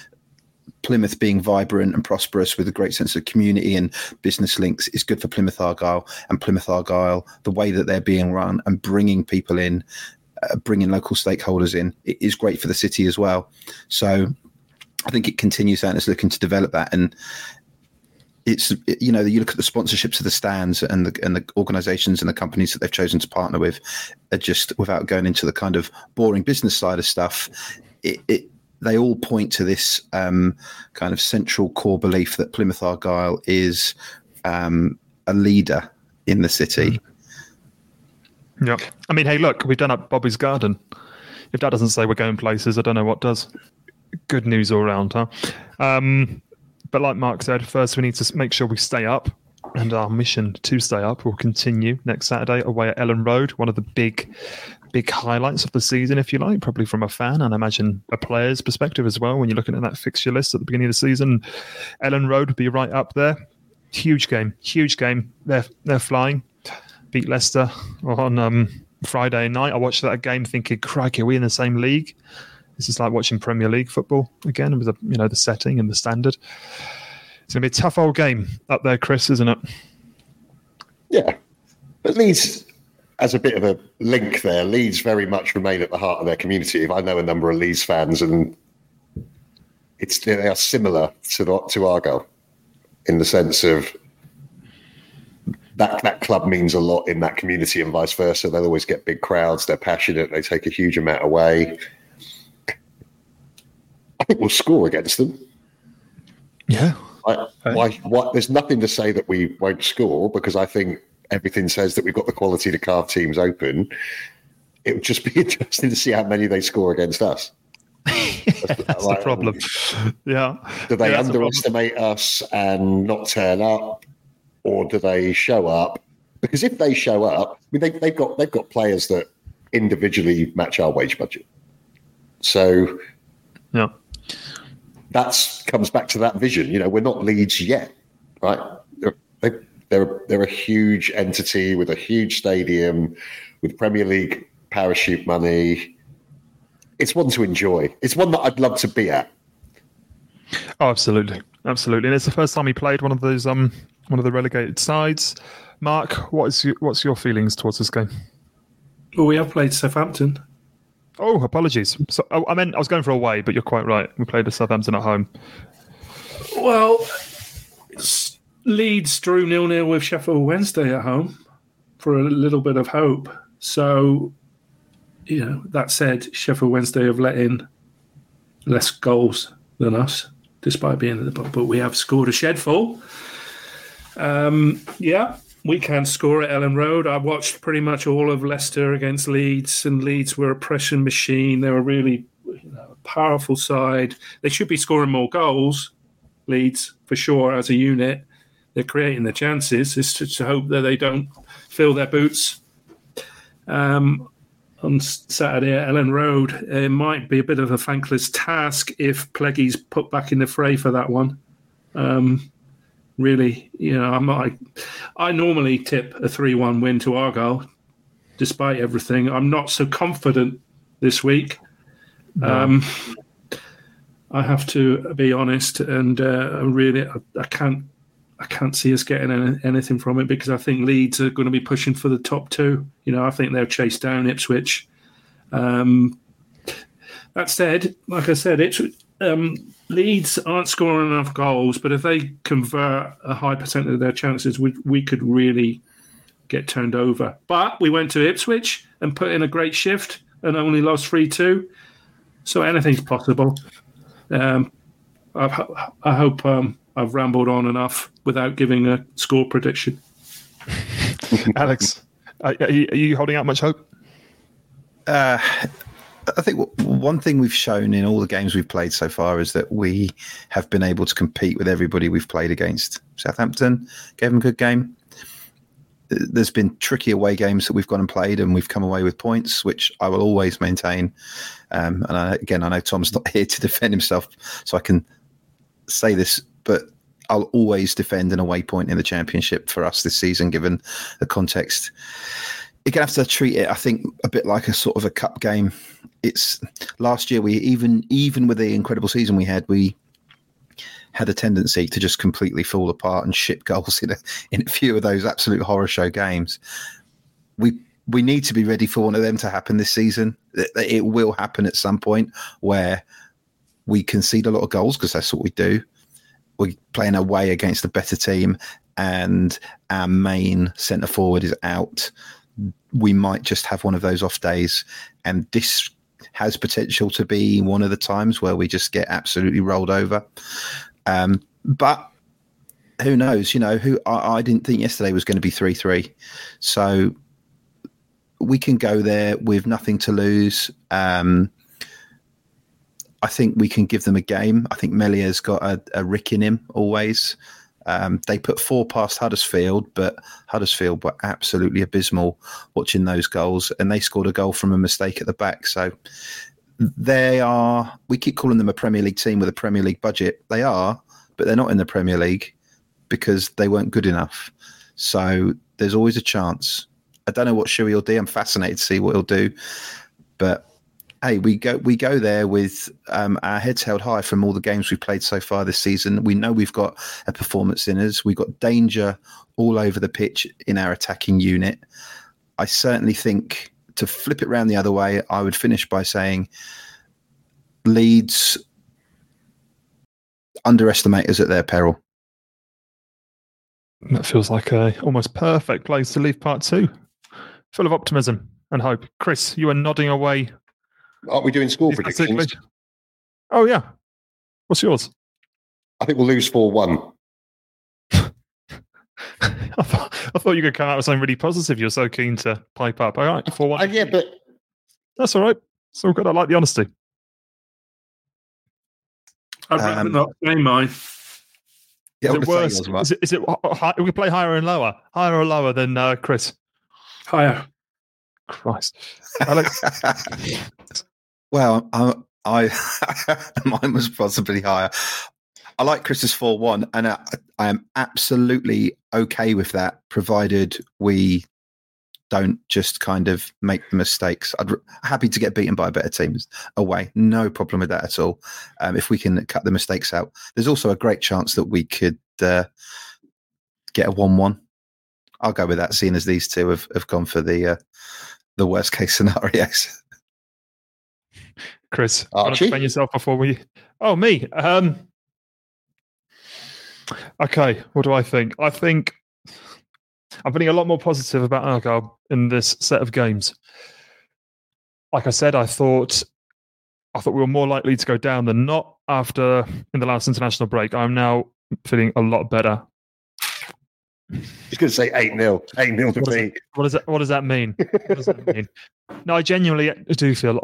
Plymouth being vibrant and prosperous with a great sense of community and business links is good for Plymouth Argyle and Plymouth Argyle, the way that they're being run and bringing people in uh, bringing local stakeholders in it is great for the city as well. So I think it continues and it's looking to develop that. And it's you know you look at the sponsorships of the stands and the and the organisations and the companies that they've chosen to partner with, are just without going into the kind of boring business side of stuff. It, it they all point to this um, kind of central core belief that Plymouth Argyle is um, a leader in the city. Mm yeah. I mean, hey, look, we've done up Bobby's Garden. If that doesn't say we're going places, I don't know what does. Good news all around, huh? Um, but like Mark said, first we need to make sure we stay up, and our mission to stay up will continue next Saturday away at Elland Road, one of the big, big highlights of the season, if you like, probably from a fan and I imagine a player's perspective as well. When you're looking at that fixture list at the beginning of the season, Elland Road would be right up there. Huge game, huge game. They're they're flying beat Leicester on um, Friday night. I watched that game thinking, crikey, are we in the same league? This is like watching Premier League football again with the you know the setting and the standard. It's gonna be a tough old game up there, Chris, isn't it? Yeah, but Leeds, as a bit of a link there, Leeds very much remain at the heart of their community. I know a number of Leeds fans, and it's they are similar to to Argyle in the sense of that that club means a lot in that community and vice versa. They'll always get big crowds. They're passionate. They take a huge amount away. I think we'll score against them. Yeah. I, there's nothing to say that we won't score because I think everything says that we've got the quality to carve teams open. It would just be [laughs] interesting to see how many they score against us. [laughs] that's like, the problem. Yeah. Do they yeah, underestimate us and not turn up? or do they show up? Because if they show up, I mean, they, they've got they've got players that individually match our wage budget. So, yeah, that's comes back to that vision. You know, we're not Leeds yet, right? They're, they, they're they're a huge entity with a huge stadium, with Premier League parachute money. It's one to enjoy. It's one that I'd love to be at. Oh, absolutely, absolutely. And it's the first time he played one of those um one of the relegated sides. Mark, what is your, what's your feelings towards this game? Well, we have played Southampton. Oh, apologies. So, oh, I meant I was going for away, but you're quite right. We played the Southampton at home. Well, Leeds drew nil nil with Sheffield Wednesday at home for a little bit of hope. So, you know, that said, Sheffield Wednesday have let in less goals than us, despite being at the bottom, But we have scored a shed full. Um, yeah, we can score at Elland Road. I watched pretty much all of Leicester against Leeds, and Leeds were a pressing machine. They were really you know, a powerful side. They should be scoring more goals, Leeds, for sure, as a unit. They're creating the chances. It's to, to hope that they don't fill their boots. Um, on Saturday at Elland Road, it might be a bit of a thankless task if Pleggy's put back in the fray for that one. Um, Really, you know, I'm I, I normally tip a three-one win to Argyle, despite everything. I'm not so confident this week. Um, I have to be honest, and uh, really, I, I can't I can't see us getting any, anything from it because I think Leeds are going to be pushing for the top two. You know, I think they'll chase down Ipswich. Um, that said, like I said, it's um, Leeds aren't scoring enough goals, but if they convert a high percentage of their chances, we we could really get turned over. But we went to Ipswich and put in a great shift and only lost three two, so anything's possible. Um, I, I hope um, I've rambled on enough without giving a score prediction. [laughs] Alex, are, are you holding out much hope? Uh, I think one thing we've shown in all the games we've played so far is that we have been able to compete with everybody we've played against. Southampton gave them a good game. There's been tricky away games that we've gone and played, and we've come away with points, which I will always maintain. Um, and I, again, I know Tom's not [laughs] here to defend himself, so I can say this, but I'll always defend an away point in the championship for us this season, given the context you're gonna have to treat it, I think, a bit like a sort of a cup game. It's last year we even even with the incredible season we had, we had a tendency to just completely fall apart and ship goals [laughs] in a, in a few of those absolute horror show games. We we need to be ready for one of them to happen this season. It, it will happen at some point where we concede a lot of goals because that's what we do. We're playing away against a better team, and our main centre forward is out we might just have one of those off days. And this has potential to be one of the times where we just get absolutely rolled over. Um, but who knows? You know, who I, I didn't think yesterday was going to be three three, so we can go there with nothing to lose. Um, I think we can give them a game. I think Meslier's got a, a rick in him always. Um, they put four past Huddersfield, but Huddersfield were absolutely abysmal watching those goals, and they scored a goal from a mistake at the back. So they are. We keep calling them a Premier League team with a Premier League budget. They are, but they're not in the Premier League because they weren't good enough. So there's always a chance. I don't know what Shuey will do. I'm fascinated to see what he'll do, but hey, we go we go there with um, our heads held high from all the games we've played so far this season. We know we've got a performance in us. We've got danger all over the pitch in our attacking unit. I certainly think to flip it around the other way, I would finish by saying Leeds underestimate us at their peril. That feels like a almost perfect place to leave part two. Full of optimism and hope. Chris, you are nodding away Aren't we doing score predictions? Oh yeah. What's yours? I think we'll lose four one. [laughs] I thought I thought you could come out with something really positive. You're so keen to pipe up. All right, four one. Uh, yeah, but that's all right. It's all good. I like the honesty. I'd rather um, not say mine. Yeah, is it worse? Is it, is it high, we play higher and lower, higher or lower than uh, Chris? Higher. Christ, Alex. [laughs] [laughs] Well, I, I [laughs] mine was possibly higher. I like Chris's four one, and I, I, am absolutely okay with that, provided we don't just kind of make the mistakes. I'd happy to get beaten by a better team away, no problem with that at all. Um, if we can cut the mistakes out, there's also a great chance that we could uh, get a one one. I'll go with that, seeing as these two have, have gone for the uh, the worst case [laughs] scenarios. Chris, Archie? explain yourself before we? Oh, me. Um, okay, what do I think? I think I'm feeling a lot more positive about Argyle in this set of games. Like I said, I thought I thought we were more likely to go down than not after in the last international break. I'm now feeling a lot better. He's going to say 8 0. 8 0 to what me. what, does that, what does that mean? What does that mean? [laughs] No, I genuinely do feel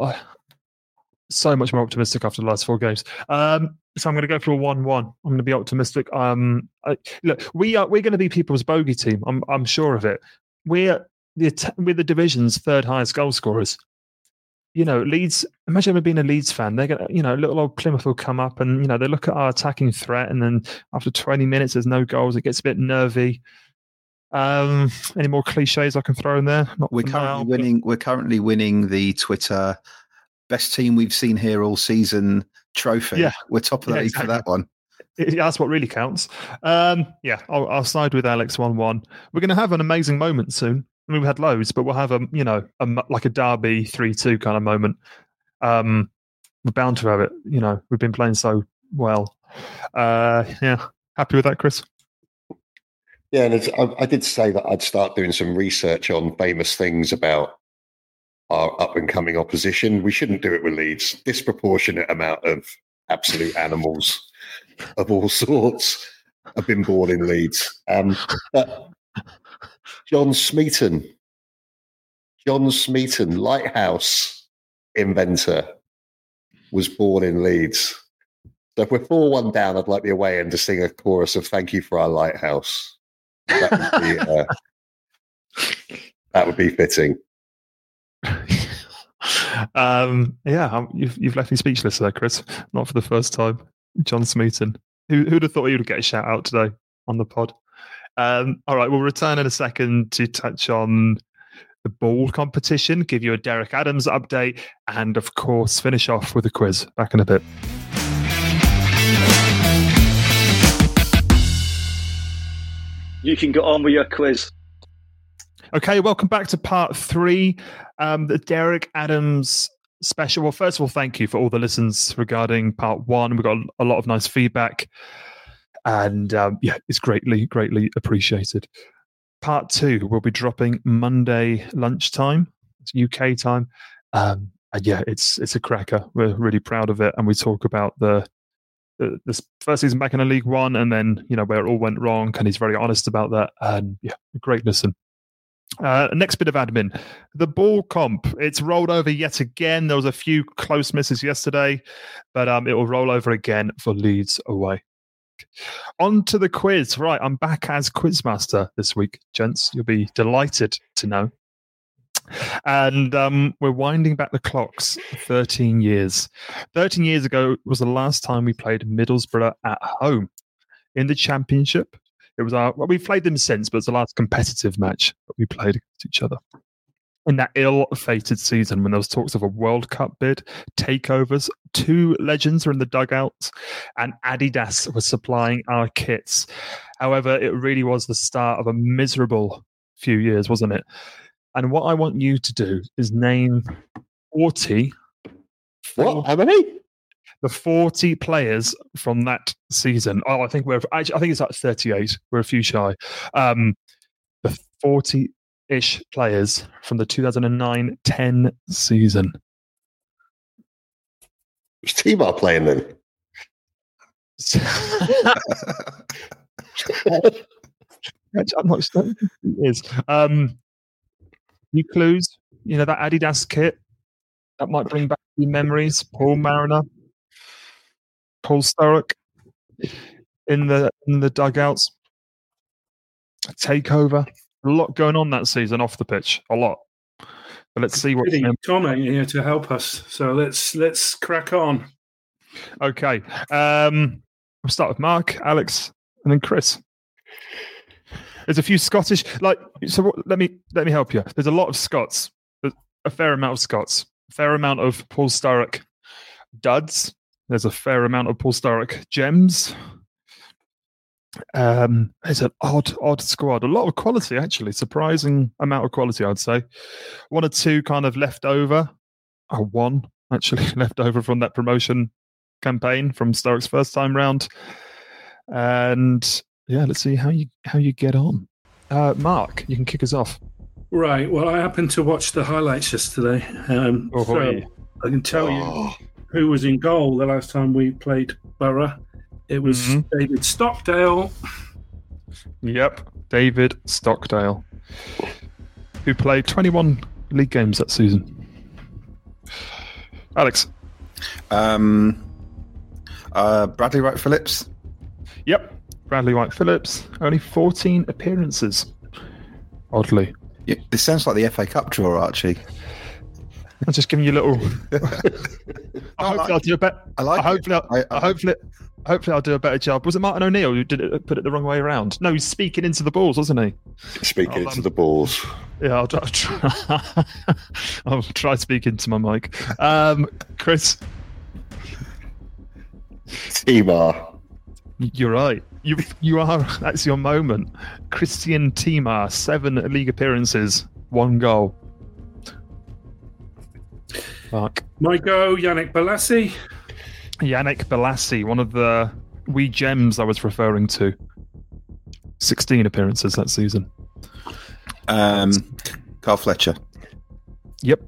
so much more optimistic after the last four games. Um, so I'm going to go for a one-one. I'm going to be optimistic. Um, I, look, we are we're going to be people's bogey team. I'm I'm sure of it. We're the we're the division's third highest goal scorers. you know, Leeds. Imagine ever being a Leeds fan. They're gonna, you know, little old Plymouth will come up, and you know, they look at our attacking threat, and then after 20 minutes, there's no goals. It gets a bit nervy. Um, any more cliches I can throw in there? Not We're currently now, but- winning. We're currently winning the Twitter best team we've seen here all season trophy. Yeah. we're top of the Yeah, league for that one. it- that's what really counts. Um, yeah, I'll, I'll side with Alex one-one. We're going to have an amazing moment soon. I mean, we had loads, but we'll have a you know a, like a derby three-two kind of moment. Um, we're bound to have it. You know, we've been playing so well. Uh, yeah, happy with that, Chris. Yeah, and it's, I, I did say that I'd start doing some research on famous things about our up and coming opposition. We shouldn't do it with Leeds. Disproportionate amount of absolute animals of all sorts have been born in Leeds. Um, John Smeaton, John Smeaton, lighthouse inventor, was born in Leeds. So if we're 4 1 down, I'd like the away end to sing a chorus of Thank You for Our Lighthouse. That would be, uh, that would be fitting. [laughs] um, yeah, you've you've left me speechless there, Chris. Not for the first time. John Smeaton. Who who'd have thought he would get a shout out today on the pod? Um, all right, we'll return in a second to touch on the ball competition, give you a Derek Adams update, and of course, finish off with a quiz. Back in a bit. You can get on with your quiz. Okay, welcome back to part three, um, the Derek Adams special. Well, first of all, thank you for all the listens regarding part one. We got a lot of nice feedback, and um, yeah, it's greatly, greatly appreciated. Part two will be dropping Monday lunchtime, it's UK time, um, and yeah, it's it's a cracker. We're really proud of it, and we talk about the. This first season back in the League One, and then you know where it all went wrong, and he's very honest about that. And yeah, great listen. Uh, next bit of admin the ball comp. It's rolled over yet again. There was a few close misses yesterday, but um, it will roll over again for Leeds away. On to the quiz. Right, I'm back as quizmaster this week, gents. You'll be delighted to know. And um, we're winding back the clocks 13 years. 13 years ago was the last time we played Middlesbrough at home in the Championship. It was our well, we've played them since, but it's the last competitive match that we played against each other. In that ill-fated season, when there was talks of a World Cup bid, takeovers, two legends were in the dugouts, and Adidas was supplying our kits. However, it really was the start of a miserable few years, wasn't it? And what I want you to do is name 40 What? How many? The 40 players from that season. Oh, I think we're actually, I think it's like 38. We're a few shy. Um, the 40 ish players from the 2009 10 season. Was T-Bar playing then? I'm not sure it is. Um, new clues, you know, that Adidas kit that might bring back the memories. Paul Mariner, Paul Sturrock in the in the dugouts. Takeover. A lot going on that season off the pitch. A lot. But let's see what. Tom ain't here to help us, so let's let's crack on. Okay. Um, we'll start with Mark, Alex, and then Chris. There's a few Scottish, like so. What, let me let me help you. There's a lot of Scots, There's a fair amount of Scots, a fair amount of Paul Sturrock duds. There's a fair amount of Paul Sturrock gems. Um, there's an odd, odd squad. A lot of quality, actually. Surprising amount of quality, I'd say. One or two kind of left over. Oh, one actually [laughs] left over from that promotion campaign from Sturrock's first time round. And yeah, let's see how you how you get on. Uh, Mark, you can kick us off. Right. Well, I happened to watch the highlights yesterday, um, Oh, so. I can tell you Oh, who was in goal the last time we played Borough. It was Mhm. David Stockdale. Yep, David Stockdale, who played 21 league games that season. Alex. Um, uh, Bradley Wright Phillips. Yep, Bradley Wright Phillips. Only 14 appearances. Oddly. Yeah, this sounds like the FA Cup draw, Archie. I'm just giving you a little. [laughs] I [laughs] hopefully, like I'll do a better. I like hopefully. I'll, I- I- hopefully, hopefully, I'll do a better job. Was it Martin O'Neill who did it? Put it the wrong way around. No, he's speaking into the balls, wasn't he? Speaking into um, the balls. Yeah, I'll, try- [laughs] I'll try. I'll try speaking to my mic. Um, Chris, Timar. you're right. You you are. That's your moment. Krisztian Timar, seven league appearances, one goal. Mark. My go, Yannick Bolasie. Yannick Bolasie, one of the wee gems I was referring to. 16 appearances that season. Um, Carl Fletcher. Yep.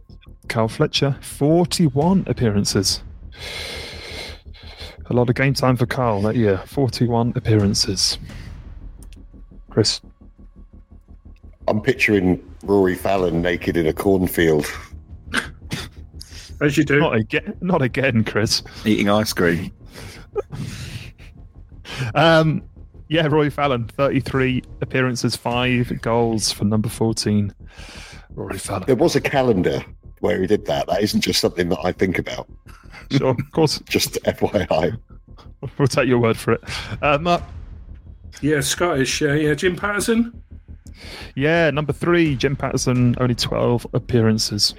Carl Fletcher, 41 appearances. A lot of game time for Carl that year. 41 appearances. Chris. I'm picturing Rory Fallon naked in a cornfield. As you do. Not again, not again, Chris. Eating ice cream. [laughs] Um, yeah, Rory Fallon, 33 appearances, five goals for number 14. Rory Fallon. There was a calendar where he did that. That isn't just something that I think about. Sure, of course. [laughs] Just FYI. We'll take your word for it. Uh, Mark. Yeah, Scottish. Uh, yeah, Jim Paterson. Yeah, number three, Jim Paterson, only 12 appearances.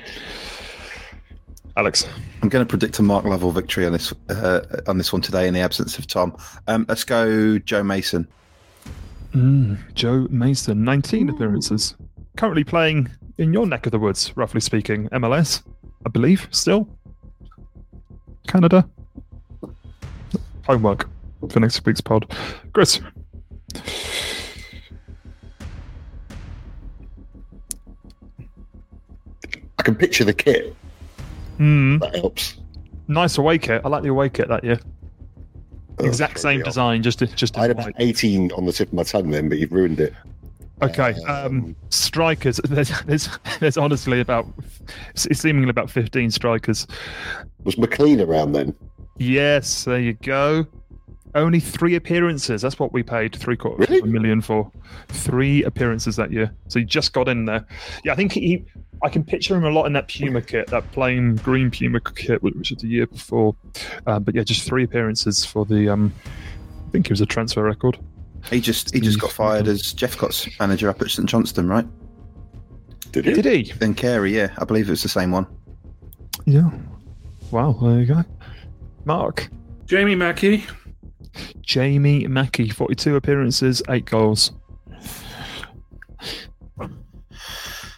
Alex. I'm going to predict a Mark Lovell victory on this uh, on this one today in the absence of Tom. Um, let's go, Joe Mason. Mm, Joe Mason, 19 appearances. Currently playing in your neck of the woods, roughly speaking. MLS, I believe, still. Canada. Homework for next week's pod. Chris. I can picture the kit. Mm, That helps. nice away kit. I like the away kit that year. Oh, Exact same design, just just I had about 18 on the tip of my tongue then, but you've ruined it. Okay. Um, strikers. [laughs] There's, there's, there's honestly about, seemingly about 15 strikers. Was MacLean around then? Yes, there you go. Only three appearances. That's what we paid three quarters Really? of a million for. Three appearances that year. So he just got in there. Yeah, I think he. I can picture him a lot in that Puma kit, that plain green Puma kit, which was the year before. Um, but yeah, just three appearances for the. Um, I think it was a transfer record. He just he just got fired as Jeff Cott's manager up at St Johnstone, right? Did he? Did he? Then Carey, yeah, I believe it was the same one. Yeah. Wow. There you go. Mark. Jamie Mackie. Jamie Mackie, 42 appearances, eight goals.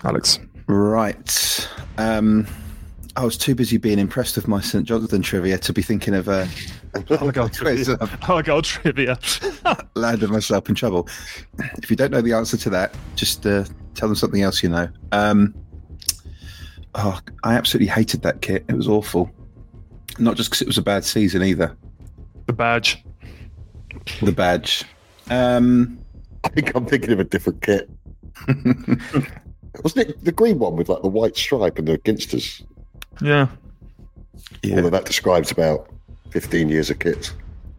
Alex. Right. Um, I was too busy being impressed with my St Johnstone trivia to be thinking of uh, [laughs] I'll go trivia. I'll trivia. [laughs] landed myself in trouble. If you don't know the answer to that, just uh, tell them something else you know. Um, oh, I absolutely hated that kit. It was awful. Not just because it was a bad season either. the badge. The badge. Um, I think I'm thinking of a different kit. [laughs] Wasn't it the green one with like the white stripe and the ginsters? Yeah. yeah. Although that describes about 15 years of kits.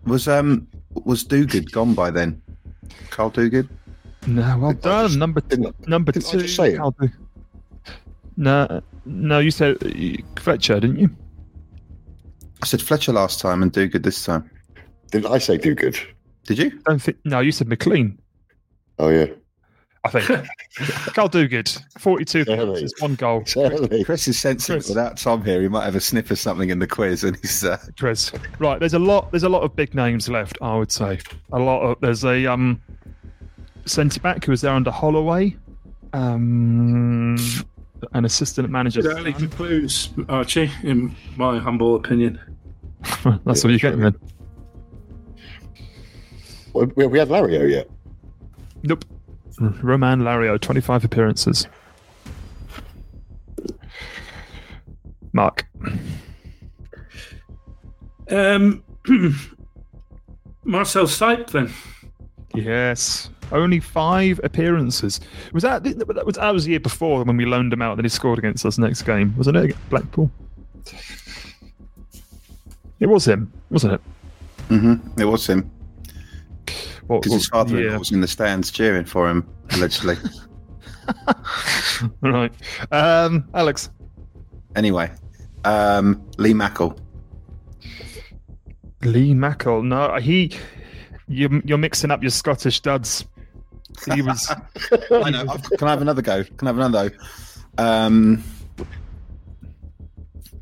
Was um was Duguid gone by then? Karl Duguid. No, well Didn't done. just- number Didn't number didn't I two. just say it? I'll No, no, you said uh, Fletcher, didn't you? I said Fletcher last time and Duguid this time. didn't I say do good? Did you? Don't think. No, you said MacLean. Oh yeah, I think. [laughs] Karl Duguid, forty-two Really? appearances, one goal. certainly. Chris is sensitive. Chris. Without Tom here, he might have a sniff of something in the quiz, and he's uh, Chris. Right, there's a lot. There's a lot of big names left. I would say a lot of. There's a um, centre back who was there under Holloway, um, an assistant manager. Good early clues, Archie, in my humble opinion. [laughs] That's what you're getting then. Well, We, we had Larrieu yet. Nope. Romain Larrieu, 25 appearances. Mark. Um, [clears throat] Marcel Seip, then. Yes. Only five appearances. Was that that was that was the year before when we loaned him out, then he scored against us next game, wasn't it? Blackpool. It was him, wasn't it? Mm-hmm. it was him What, because his father yeah. was in the stands cheering for him allegedly. [laughs] right. Um, Alex. Anyway, um, Lee Makel. Lee Makel. No, he. You, you're mixing up your Scottish duds. He was. [laughs] I know. I've- Can I have another go? Can I have another? Um,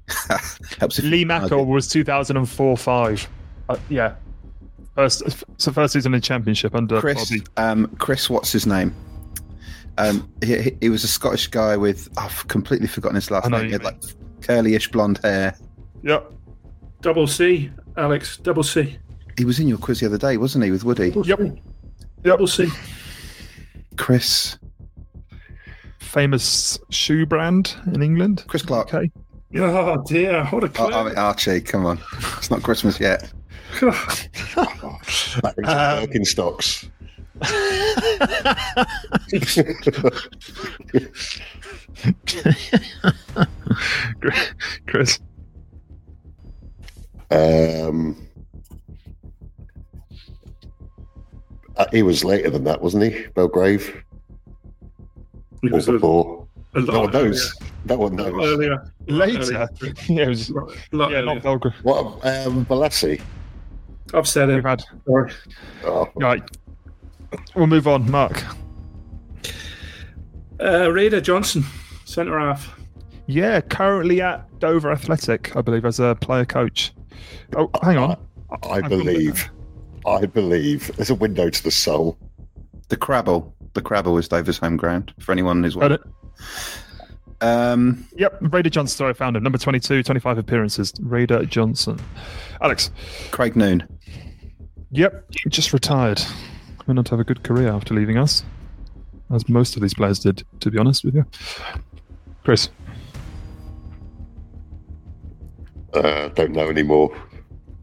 [laughs] Lee Makel was 2004 5. Uh, yeah. First, so first season in the championship under Chris. Bobby. Um, Chris, what's his name? Um, he, he- he was a Scottish guy with I've completely forgotten his last name. He you had like curlyish blonde hair. Yep. Double C, Alex. Double C. He was in your quiz the other day, wasn't he, with Woody? Yep. Double C. Chris. Famous shoe brand in England. Chris Clark. Okay. Oh dear, what a Oh, clue. I mean, Archie, come on. It's not Christmas yet. That brings Um, Birkenstocks. [laughs] Chris. Um, uh, he was later than that, wasn't he? Belgrave It or was a, before? a No lot one knows. No one earlier. knows. Earlier. Later. [laughs] Yeah, it was. Lot, lot Yeah, not Belgrade. What? Um, Bolasie. I've said We've it. had. Sorry. Oh, Right. We'll move on. Mark. Uh, Reda Johnson, centre half. Yeah, currently at Dover Athletic, I believe, as a player coach. Oh, hang on. I believe. I believe there's a window to the soul. The Crabble. The Crabble is Dover's home ground for anyone who's Got it. Um, Yep, Reda Johnson. Sorry, I found him. Number 22, 25 appearances. Reda Johnson. Alex. Craig Noone. Yep, just retired. Went on to have a good career after leaving us, as most of these players did, to be honest with you. Chris. Uh, don't know anymore.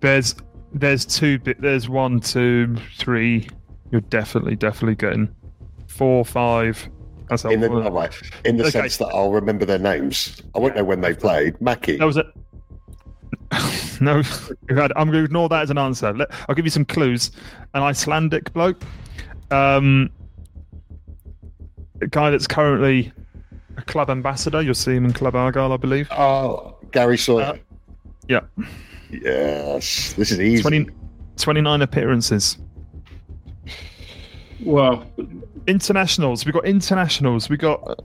There's there's two bit there's one, two, three. You're definitely, definitely getting four, five. That's In the, helpful. all right, in the Okay. sense that I'll remember their names. I won't know when they played. Mackie. That was it. [laughs] no, I'm going to ignore that as an answer. Let, I'll give you some clues. An Icelandic bloke, um, a guy that's currently a club ambassador. You'll see him in Club Argyle, I believe. Oh, Gary Sawyer. Uh, Yeah, yes, this is easy. 20, 29 appearances. Well, Internationals. We've got internationals. We got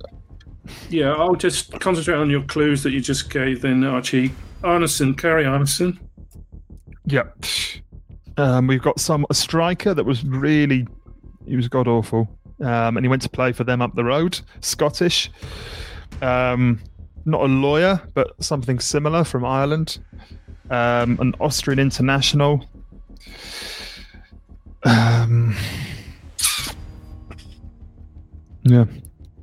yeah, I'll just concentrate on your clues that you just gave then, Archie. Árnason, Kári Árnason. yeah. Um, we've got some a striker that was really he was god awful, um, and he went to play for them up the road. Scottish, um, not a lawyer, but something similar from Ireland. Um, an Austrian international. Um, yeah,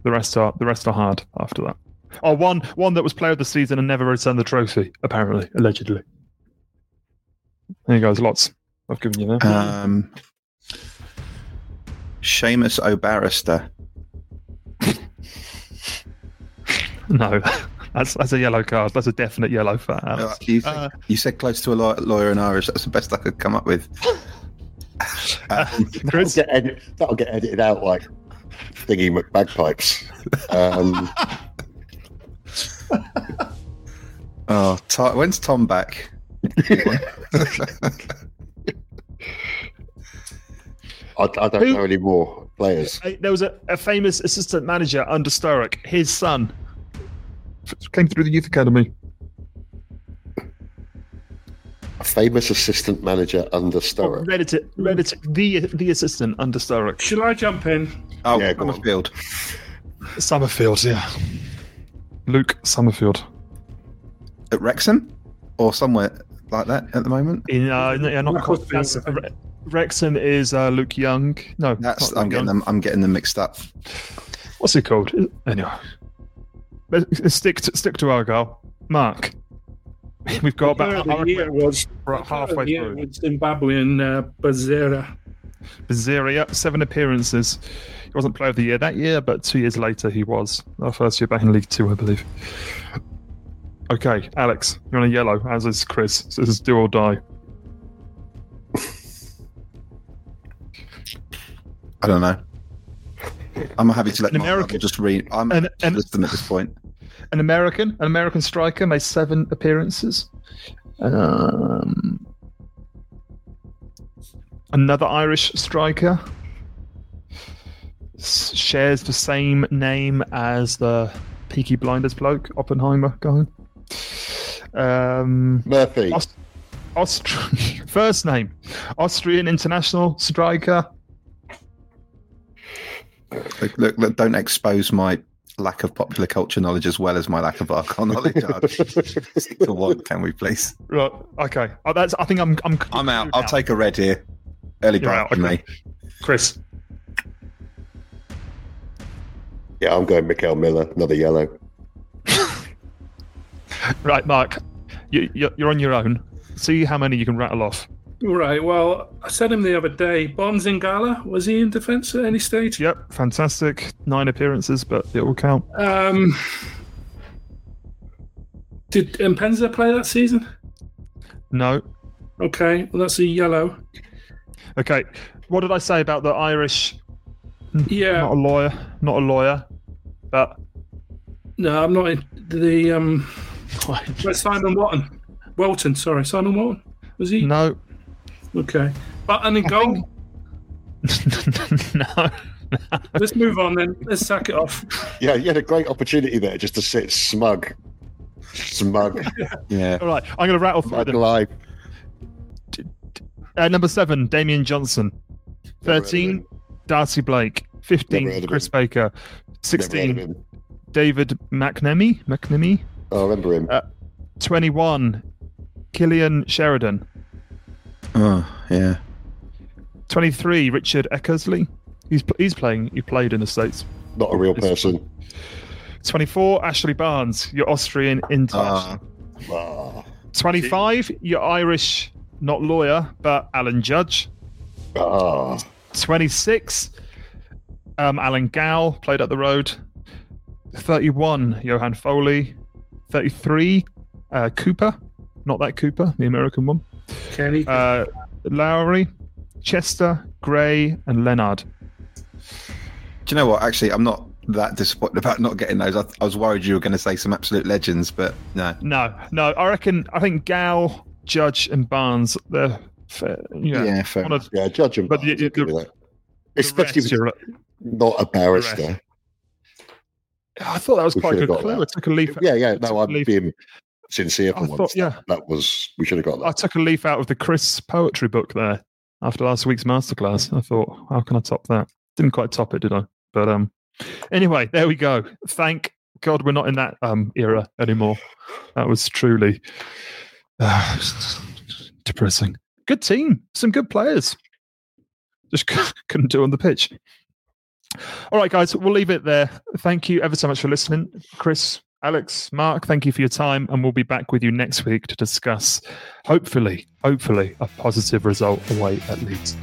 the rest are the rest are hard after that. Oh, one one that was player of the season and never returned the trophy, apparently, allegedly. There you go. There's lots. I've given you there. Um, Seamus O'Barrister. [laughs] no, [laughs] that's that's a yellow card. That's a definite yellow for Uh, Alex. you, Uh, you said close to a law- lawyer in Irish. That's the best I could come up with. [laughs] Um, That'll get, edit, that'll get edited out like thingy McBagpipes. Um, oh, Tom, when's Tom back? I, I don't Who- know any more players. Hey, there was a, a famous assistant manager under Sturrock. His son came through the youth academy. A famous assistant manager under Sturrock. Reddit, Reddit, the the assistant under Sturrock. Shall I jump in? Oh, Yeah. Summerfield. Summerfield, yeah. Luke Summerfield. At Wrexham? Or somewhere like that at the moment? In uh, no, yeah, not Macclesfield, quite. That's, I think. Re- Wrexham is uh, Luke Young. No, That's I'm getting Young. them I'm getting them mixed up. What's it called? Anyway, Let's stick to, stick to Argyle. Mark, [laughs] we've got about of the year was we're halfway yeah, through. with Zimbabwean uh, Bhasera. Bhasera, seven appearances. He wasn't player of the year that year, but two years later he was. Our first year back in League Two, I believe. Okay, Alex, you're on a yellow, as is Chris. So this is do or die. I don't know. I'm happy to let In my America- America just read. I'm And- and- list them at this point. An American, an American striker, made seven appearances. Um, another Irish striker shares the same name as the Peaky Blinders bloke, Oppenheimer guy. Um, Murphy. Aus- Austri- [laughs] first name, Austrian international striker. Look, look, look, don't expose my lack of popular culture knowledge as well as my lack of Arcon knowledge. [laughs] Stick to one, can we please? Right. Okay. Oh, that's. I think I'm. I'm. I'm out. I'll take a red here. Early You're break out, for okay. me. Chris. Yeah, I'm going Mikael Miller, another yellow. [laughs] Right, Mark. You, you're, you're on your own. See how many you can rattle off. Right. Well, I said him the other day. Bondz N'Gala was he in defence at any stage? Yep. Fantastic. Nine appearances, but it will count. Um, did Mpenza play that season? No. Okay, well that's a yellow. Okay. What did I say about the Irish? Yeah. Not a lawyer. Not a lawyer. But No, I'm not in the um. [laughs] where's Simon Watton? Walton, sorry, Simon Walton. Was he? no. Okay. But and in goal. [laughs] no. Let's move on then. Let's sack it off. Yeah, you had a great opportunity there just to sit smug. Smug. [laughs] Yeah. All right. I'm going to rattle through smug them. life. Uh, number seven, Damien Johnson. Never heard of 13. Darcy Blake. 15, Chris. Baker. Never heard of 16. David McNamee. McNamee. Oh, I remember him. Uh, 21, Cillian Sheridan. Oh, yeah. 23, Richard Eckersley. He's, he's playing, he played in the States. Not a real person. 24, Ashley Barnes, your Austrian international. Ah, Ah, 25, your Irish, not lawyer, but Alan Judge. ah. 26, um, Alan Gow, played up the road. 31, Johan Foley. 33, uh, Cooper. Not that Cooper, the American one. Kenny. Uh, Lowry, Chester, Gray, and Leonard. Do you know what? Actually, I'm not that disappointed about not getting those. I, I was worried you were going to say some absolute legends, but no. No, no, I reckon, I think Gow, Judge, and Barnes, they're fair, Yeah, yeah. fair. one of Yeah, judge him. But the- the- the Especially rest, if you're- he's not a barrister. I thought that was We quite a good clue. that. I took a leaf. Yeah, yeah. No, I'm leaf- being sincere for I once. thought, yeah, That was we should have got I took a leaf out of the Chris poetry book there after last week's masterclass. I thought, how can I top that? Didn't quite top it, did I? But um, anyway, there we go. Thank God we're not in that um era anymore. That was truly uh, [sighs] depressing. Good team, some good players. Just [laughs] couldn't do on the pitch. All right, guys, we'll leave it there. Thank you ever so much for listening, Chris, Alex, Mark. Thank you for your time, and we'll be back with you next week to discuss, hopefully, hopefully, a positive result away at Leeds.